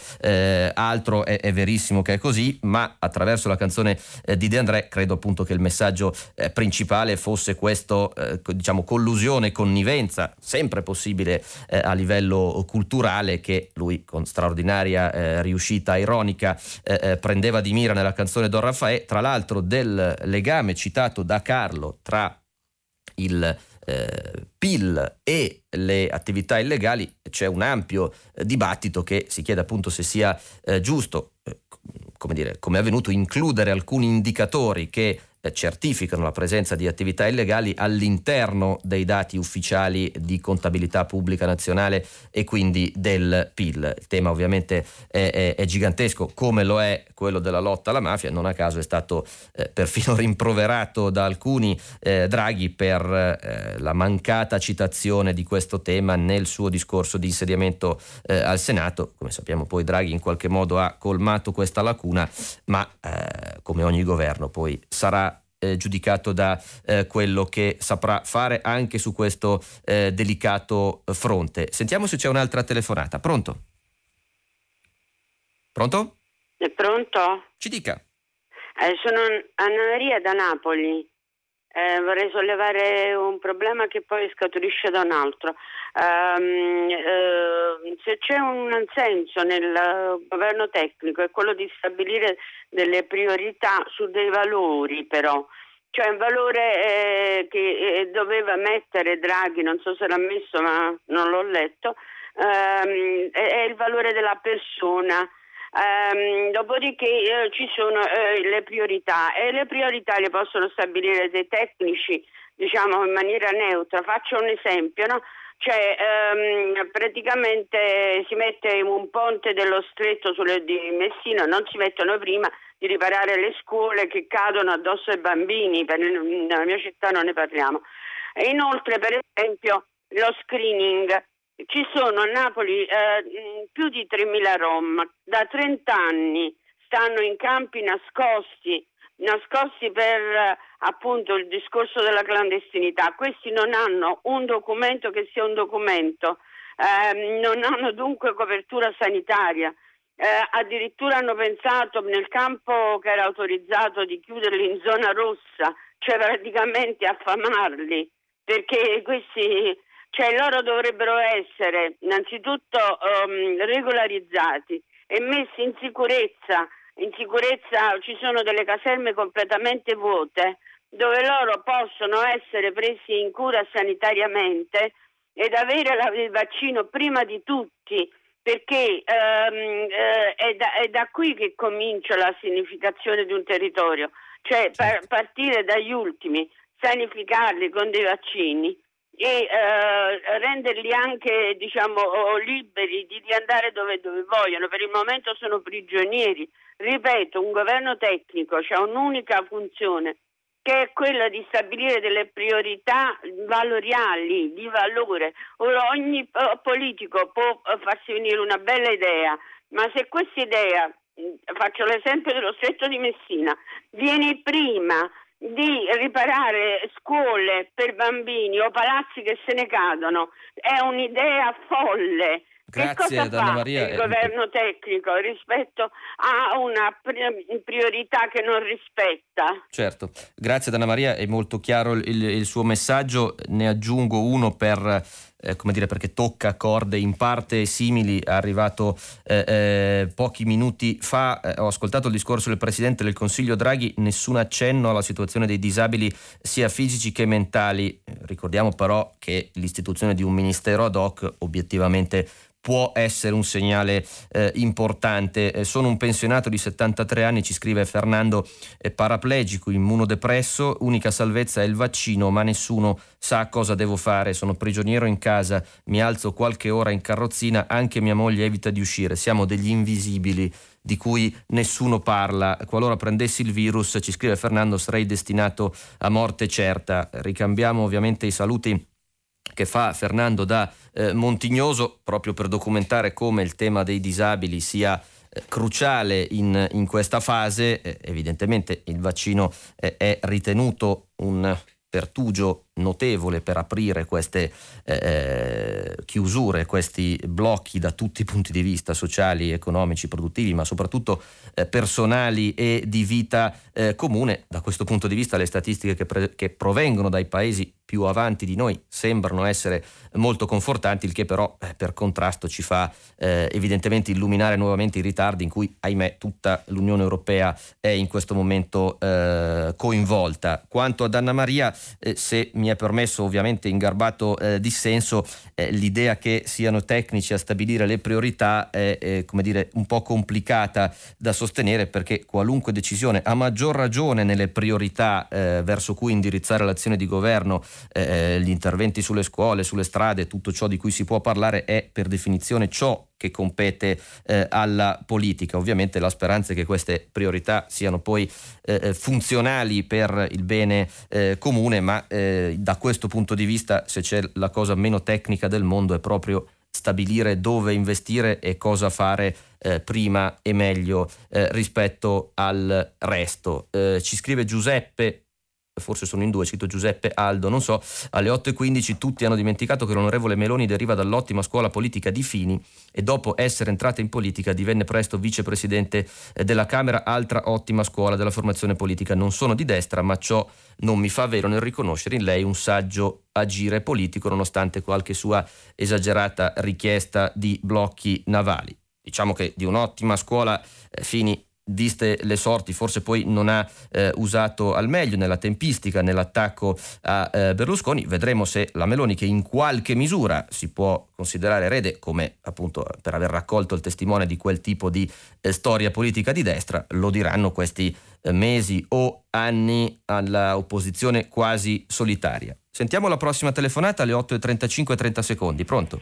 altro, è, è, verissimo che è così, ma attraverso la canzone di De André credo appunto che il messaggio principale fosse questo diciamo, collusione, connivenza, sempre possibile eh, a livello culturale, che lui con straordinaria eh, riuscita ironica eh, eh, prendeva di mira nella canzone Don Raffaele, tra l'altro del legame citato da Carlo tra il eh, PIL e le attività illegali c'è un ampio dibattito che si chiede appunto se sia giusto, come, dire, come è avvenuto, includere alcuni indicatori che certificano la presenza di attività illegali all'interno dei dati ufficiali di contabilità pubblica nazionale e quindi del PIL. Il tema ovviamente è, è, è gigantesco, come lo è quello della lotta alla mafia, non a caso è stato eh, perfino *laughs* rimproverato da alcuni eh, Draghi per eh, la mancata citazione di questo tema nel suo discorso di insediamento eh, al Senato. Come sappiamo poi Draghi in qualche modo ha colmato questa lacuna, ma eh, come ogni governo poi sarà eh, giudicato da eh, quello che saprà fare anche su questo eh, delicato fronte. Sentiamo se c'è un'altra telefonata. Pronto? Pronto? È pronto? Ci dica. Eh, sono Anna Maria da Napoli. Eh, vorrei sollevare un problema che poi scaturisce da un altro. Um, uh, se c'è un senso nel governo tecnico è quello di stabilire delle priorità su dei valori però. Cioè un valore eh, che eh, doveva mettere Draghi, non so se l'ha messo ma non l'ho letto, ehm, è il valore della persona Um, dopodiché eh, ci sono eh, le priorità e le priorità le possono stabilire dei tecnici, diciamo in maniera neutra. Faccio un esempio, no? Cioè, um, praticamente si mette un ponte dello stretto sulle, di Messina, non si mettono prima di riparare le scuole che cadono addosso ai bambini, per, nella mia città non ne parliamo. E inoltre, per esempio, lo screening ci sono a Napoli eh, più di 3.000 rom, da 30 anni stanno in campi nascosti, nascosti per eh, appunto il discorso della clandestinità. Questi non hanno un documento che sia un documento, eh, non hanno dunque copertura sanitaria. Eh, addirittura hanno pensato nel campo che era autorizzato di chiuderli in zona rossa, cioè praticamente affamarli, perché questi cioè loro dovrebbero essere innanzitutto um, regolarizzati e messi in sicurezza. In sicurezza ci sono delle caserme completamente vuote dove loro possono essere presi in cura sanitariamente ed avere la, il vaccino prima di tutti, perché um, eh, è, da, è, da, qui che comincia la significazione di un territorio, cioè par- partire dagli ultimi, sanificarli con dei vaccini e eh, renderli anche diciamo, liberi di, andare dove, dove, vogliono. Per il momento sono prigionieri. Ripeto, un governo tecnico ha un'unica funzione che è quella di stabilire delle priorità valoriali, di valore. Ogni politico può farsi venire una bella idea, ma se questa idea, faccio l'esempio dello stretto di Messina, viene prima di riparare scuole per bambini o palazzi che se ne cadono è un'idea folle. Grazie, che cosa Maria. il governo tecnico rispetto a una priorità che non rispetta? Certo, grazie Dana Maria, è molto chiaro il, il suo messaggio, ne aggiungo uno per eh, come dire, perché tocca corde in parte simili, è arrivato eh, eh, pochi minuti fa, eh, ho ascoltato il discorso del Presidente del Consiglio Draghi, nessun accenno alla situazione dei disabili sia fisici che mentali, ricordiamo però che l'istituzione di un ministero ad hoc obiettivamente può essere un segnale eh, importante. Eh, sono un pensionato di 73 anni, ci scrive Fernando, eh, paraplegico, immunodepresso, unica salvezza è il vaccino, ma nessuno sa cosa devo fare. Sono prigioniero in casa, mi alzo qualche ora in carrozzina, anche mia moglie evita di uscire. Siamo degli invisibili di cui nessuno parla. Qualora prendessi il virus, ci scrive Fernando, sarei destinato a morte certa. Ricambiamo ovviamente i saluti che fa Fernando da eh, Montignoso proprio per documentare come il tema dei disabili sia eh, cruciale in, in, questa fase. Eh, evidentemente il vaccino eh, è ritenuto un pertugio notevole per aprire queste eh, chiusure, questi blocchi da tutti i punti di vista sociali, economici, produttivi, ma soprattutto eh, personali e di vita eh, comune. Da questo punto di vista le statistiche che, pre- che provengono dai paesi più avanti di noi sembrano essere molto confortanti, il che però eh, per contrasto ci fa eh, evidentemente illuminare nuovamente i ritardi in cui, ahimè, tutta l'Unione Europea è in questo momento eh, coinvolta. Quanto ad Anna Maria, eh, se mi è permesso ovviamente in garbato eh, dissenso, eh, l'idea che siano tecnici a stabilire le priorità è come dire, un po' complicata da sostenere perché qualunque decisione, a maggior ragione nelle priorità verso cui indirizzare l'azione di governo, gli interventi sulle scuole, sulle strade, tutto ciò di cui si può parlare è per definizione ciò che compete eh, alla politica. Ovviamente la speranza è che queste priorità siano poi eh, eh funzionali per il bene eh, comune, ma eh, da questo punto di vista, se c'è la cosa meno tecnica del mondo, è proprio stabilire dove investire e cosa fare eh, prima e meglio eh, rispetto al resto. Eh, ci scrive Giuseppe forse sono in due, cito Giuseppe Aldo, non so, alle 8.15 tutti hanno dimenticato che l'onorevole Meloni deriva dall'ottima scuola politica di Fini e dopo essere entrata in politica divenne presto vicepresidente eh, della Camera, altra ottima scuola della formazione politica. Non sono di destra, ma ciò non mi fa vero nel riconoscere in lei un saggio agire politico nonostante qualche sua esagerata richiesta di blocchi navali. Diciamo che di un'ottima scuola eh, Fini viste le sorti, forse poi non ha eh, usato al meglio nella tempistica, nell'attacco a eh, Berlusconi. Vedremo se la Meloni, che in qualche misura si può considerare erede, come appunto per aver raccolto il testimone di quel tipo di eh, storia politica di destra, lo diranno questi eh, mesi o anni all'opposizione quasi solitaria. Sentiamo la prossima telefonata alle 8.35 e 30 secondi. Pronto?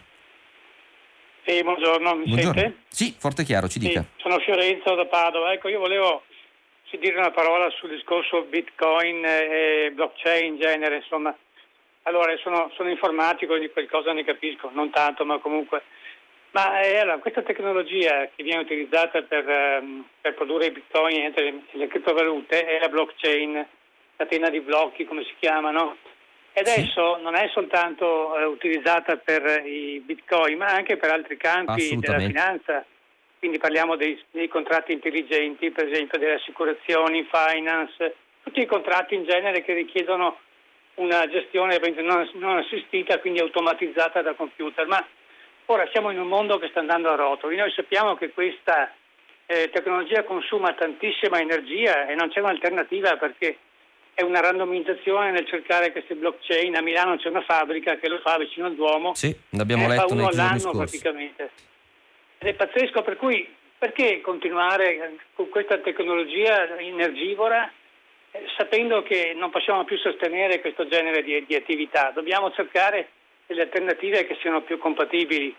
Sì, buongiorno, mi buongiorno. sente? Sì, forte e chiaro, ci dica. Sì, sono Fiorenzo da Padova. Ecco, io volevo dire una parola sul discorso Bitcoin e blockchain in genere, insomma. Allora, sono, sono informatico, di qualcosa ne capisco, non tanto, ma comunque. Ma eh, allora, questa tecnologia che viene utilizzata per, um, per produrre i bitcoin e le, le criptovalute è la blockchain, catena di blocchi, come si chiamano e adesso non è soltanto eh, utilizzata per i bitcoin, ma anche per altri campi della finanza. Quindi parliamo dei, dei, contratti intelligenti, per esempio delle assicurazioni, finance, tutti i contratti in genere che richiedono una gestione non, non assistita, quindi automatizzata da computer. Ma ora siamo in un mondo che sta andando a rotoli. Noi sappiamo che questa eh, tecnologia consuma tantissima energia e non c'è un'alternativa perché è una randomizzazione nel cercare queste blockchain. A Milano c'è una fabbrica che lo fa vicino al Duomo. Sì, l'abbiamo eh, letto nei giorni scorsi. praticamente. Ed è pazzesco, per cui perché continuare con questa tecnologia energivora eh, sapendo che non possiamo più sostenere questo genere di, di, attività? Dobbiamo cercare delle alternative che siano più compatibili.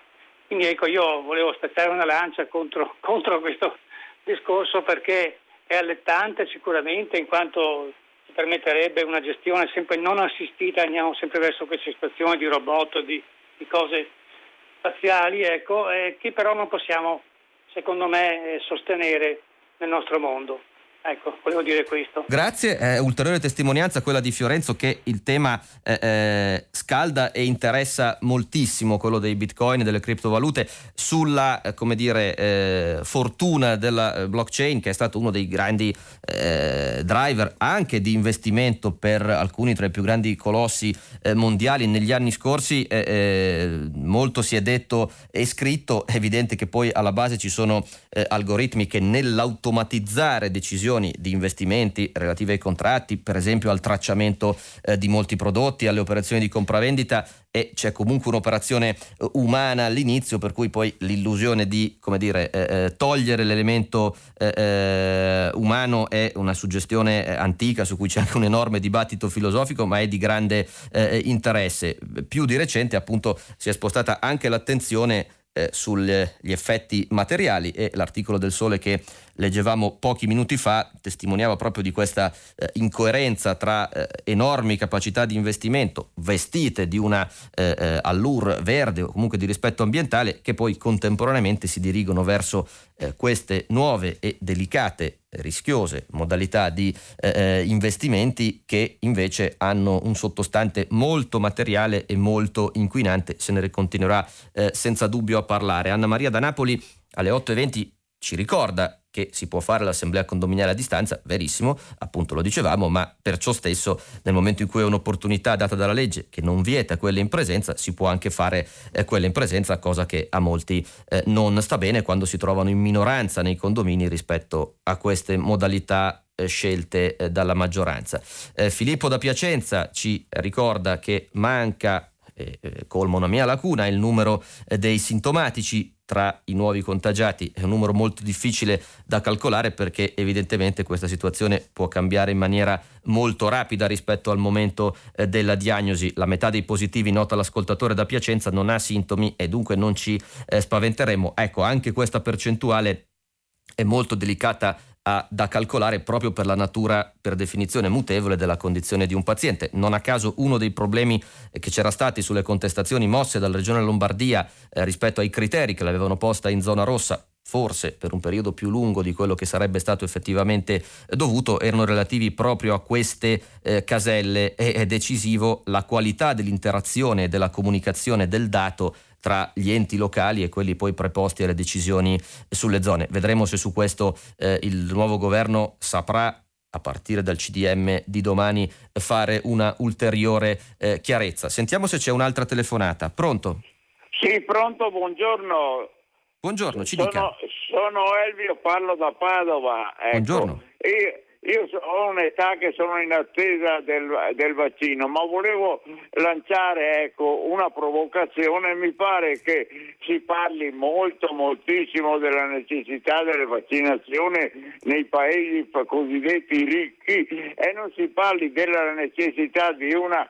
Quindi ecco, io volevo spezzare una lancia contro, contro questo discorso perché è allettante sicuramente in quanto permetterebbe una gestione sempre non assistita, andiamo sempre verso queste situazioni di robot, di, di cose spaziali, ecco, eh, che però non possiamo, secondo me, eh, sostenere nel nostro mondo. Ecco, volevo dire questo. Grazie, eh, ulteriore testimonianza quella di Fiorenzo che il tema eh, eh, scalda e interessa moltissimo, quello dei bitcoin e delle criptovalute, sulla eh, dire, eh, fortuna della eh, blockchain che è stato uno dei grandi driver anche di investimento per alcuni tra i più grandi colossi mondiali negli anni scorsi. molto si è detto e scritto, è evidente che poi alla base ci sono algoritmi che nell'automatizzare decisioni decisioni di investimenti relative ai contratti, per esempio al tracciamento eh, di molti prodotti, alle operazioni di compravendita e c'è comunque un'operazione eh, umana all'inizio, per cui poi l'illusione di dire, eh, eh togliere l'elemento eh, eh, umano è una suggestione antica su cui c'è anche un enorme dibattito filosofico, ma è di grande interesse. Più di recente appunto si è spostata anche l'attenzione eh, sugli effetti materiali e l'articolo del Sole che leggevamo pochi minuti fa testimoniava proprio di questa eh, incoerenza tra eh, enormi capacità di investimento vestite di una eh, eh, allure verde o comunque di rispetto ambientale che poi contemporaneamente si dirigono verso eh, queste nuove e delicate rischiose modalità di eh, investimenti che invece hanno un sottostante molto materiale e molto inquinante, se ne continuerà senza dubbio a parlare. Anna Maria da Napoli alle 8.20 ci ricorda che si può fare l'assemblea condominiale a distanza, verissimo, appunto lo dicevamo, ma per ciò stesso nel momento in cui è un'opportunità data dalla legge che non vieta quelle in presenza, si può anche fare eh, quelle in presenza, cosa che a molti eh, non sta bene quando si trovano in minoranza nei condomini rispetto a queste modalità eh, scelte eh, dalla maggioranza. Eh, Filippo da Piacenza ci ricorda che manca eh, colma una mia lacuna, il numero dei sintomatici tra i nuovi contagiati è un numero molto difficile da calcolare perché evidentemente questa situazione può cambiare in maniera molto rapida rispetto al momento eh, della diagnosi. La metà dei positivi, nota l'ascoltatore da Piacenza, non ha sintomi e dunque non ci eh, spaventeremo. Ecco, anche questa percentuale è molto delicata a, da calcolare proprio per la natura per definizione mutevole della condizione di un paziente. Non a caso uno dei problemi eh, che c'era stati sulle contestazioni mosse dalla Regione Lombardia eh, rispetto ai criteri che l'avevano posta in zona rossa forse per un periodo più lungo di quello che sarebbe stato effettivamente dovuto, erano relativi proprio a queste eh, caselle e è decisivo la qualità dell'interazione e della comunicazione del dato tra gli enti locali e quelli poi preposti alle decisioni sulle zone. Vedremo se su questo eh, il nuovo governo saprà a partire dal CDM di domani fare una ulteriore eh, chiarezza. Sentiamo se c'è un'altra telefonata. Pronto? Sì, pronto, buongiorno. Buongiorno, ci sono, dica. Sono Elvio, parlo da Padova. Ecco. Buongiorno. Io, io ho un'età che sono in attesa del, del vaccino, ma volevo lanciare ecco, una provocazione. Mi pare che si parli molto, moltissimo della necessità delle vaccinazioni nei paesi cosiddetti ricchi e non si parli della necessità di una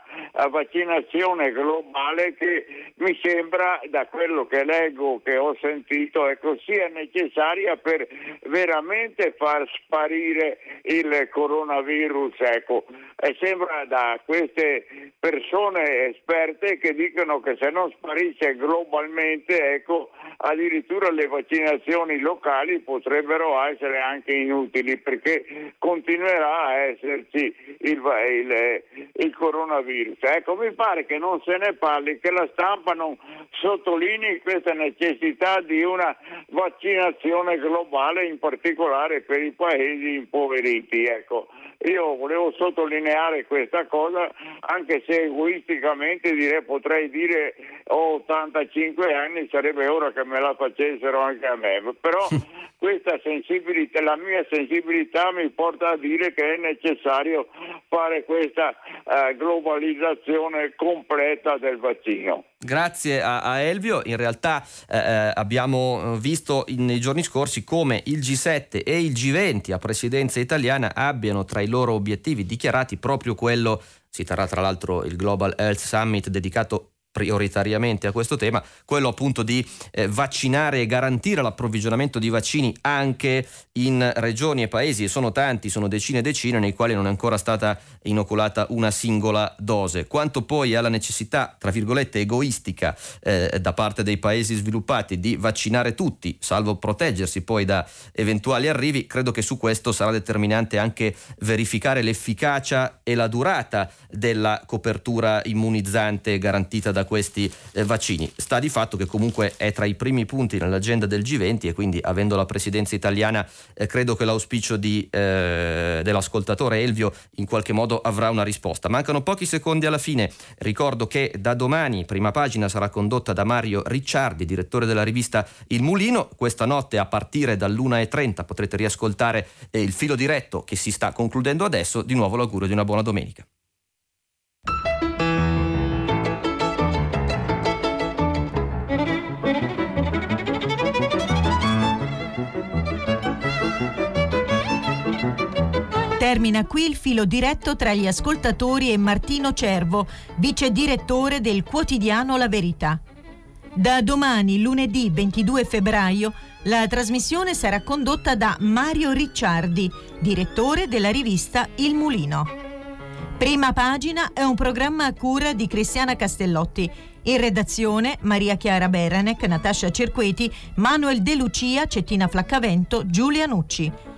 vaccinazione globale che mi sembra, da quello che leggo, che ho sentito, ecco, sia necessaria per veramente far sparire il coronavirus. Ecco. E sembra da queste persone esperte che dicono che se non sparisce globalmente, ecco, addirittura le vaccinazioni locali potrebbero essere anche inutili perché continuerà a esserci il, il, il coronavirus. Ecco, mi pare che non se ne parli, che la stampa non sottolinei questa necessità di una vaccinazione globale, in particolare per i paesi impoveriti. Ecco. Io volevo sottolineare questa cosa, anche se egoisticamente direi, potrei dire ho 85 anni, sarebbe ora che me la facessero anche a me, però *laughs* questa sensibilità, la mia sensibilità mi porta a dire che è necessario fare questa uh, globalizzazione completa del vaccino. Grazie a, a, Elvio, in realtà eh, eh abbiamo visto in, nei giorni scorsi come il G7 e il G20 a presidenza italiana abbiano tra i loro obiettivi dichiarati proprio quello, si terrà tra l'altro il Global Health Summit dedicato prioritariamente a questo tema, quello appunto di eh, vaccinare e garantire l'approvvigionamento di vaccini anche in regioni e paesi, e sono tanti, sono decine e decine, nei quali non è ancora stata inoculata una singola dose. Quanto poi alla necessità, tra virgolette, egoistica eh, da parte dei paesi sviluppati di vaccinare tutti, salvo proteggersi poi da eventuali arrivi, credo che su questo sarà determinante anche verificare l'efficacia e la durata della copertura immunizzante garantita da da questi eh, vaccini. Sta di fatto che comunque è tra i primi punti nell'agenda del G20 e quindi avendo la presidenza italiana eh, credo che l'auspicio di, eh, dell'ascoltatore Elvio in qualche modo avrà una risposta. Mancano pochi secondi alla fine. Ricordo che da domani prima pagina sarà condotta da Mario Ricciardi, direttore della rivista Il Mulino. Questa notte a partire dall'1.30 potrete riascoltare eh, il filo diretto che si sta concludendo adesso. Di nuovo l'augurio di una buona domenica. Termina qui il filo diretto tra gli ascoltatori e Martino Cervo, vice direttore del quotidiano La Verità. Da domani, lunedì 22 febbraio, la trasmissione sarà condotta da Mario Ricciardi, direttore della rivista Il Mulino. Prima pagina è un programma a cura di Cristiana Castellotti. In redazione Maria Chiara Beranec, Natascia Cerqueti, Manuel De Lucia, Cettina Flaccavento, Giulia Nucci.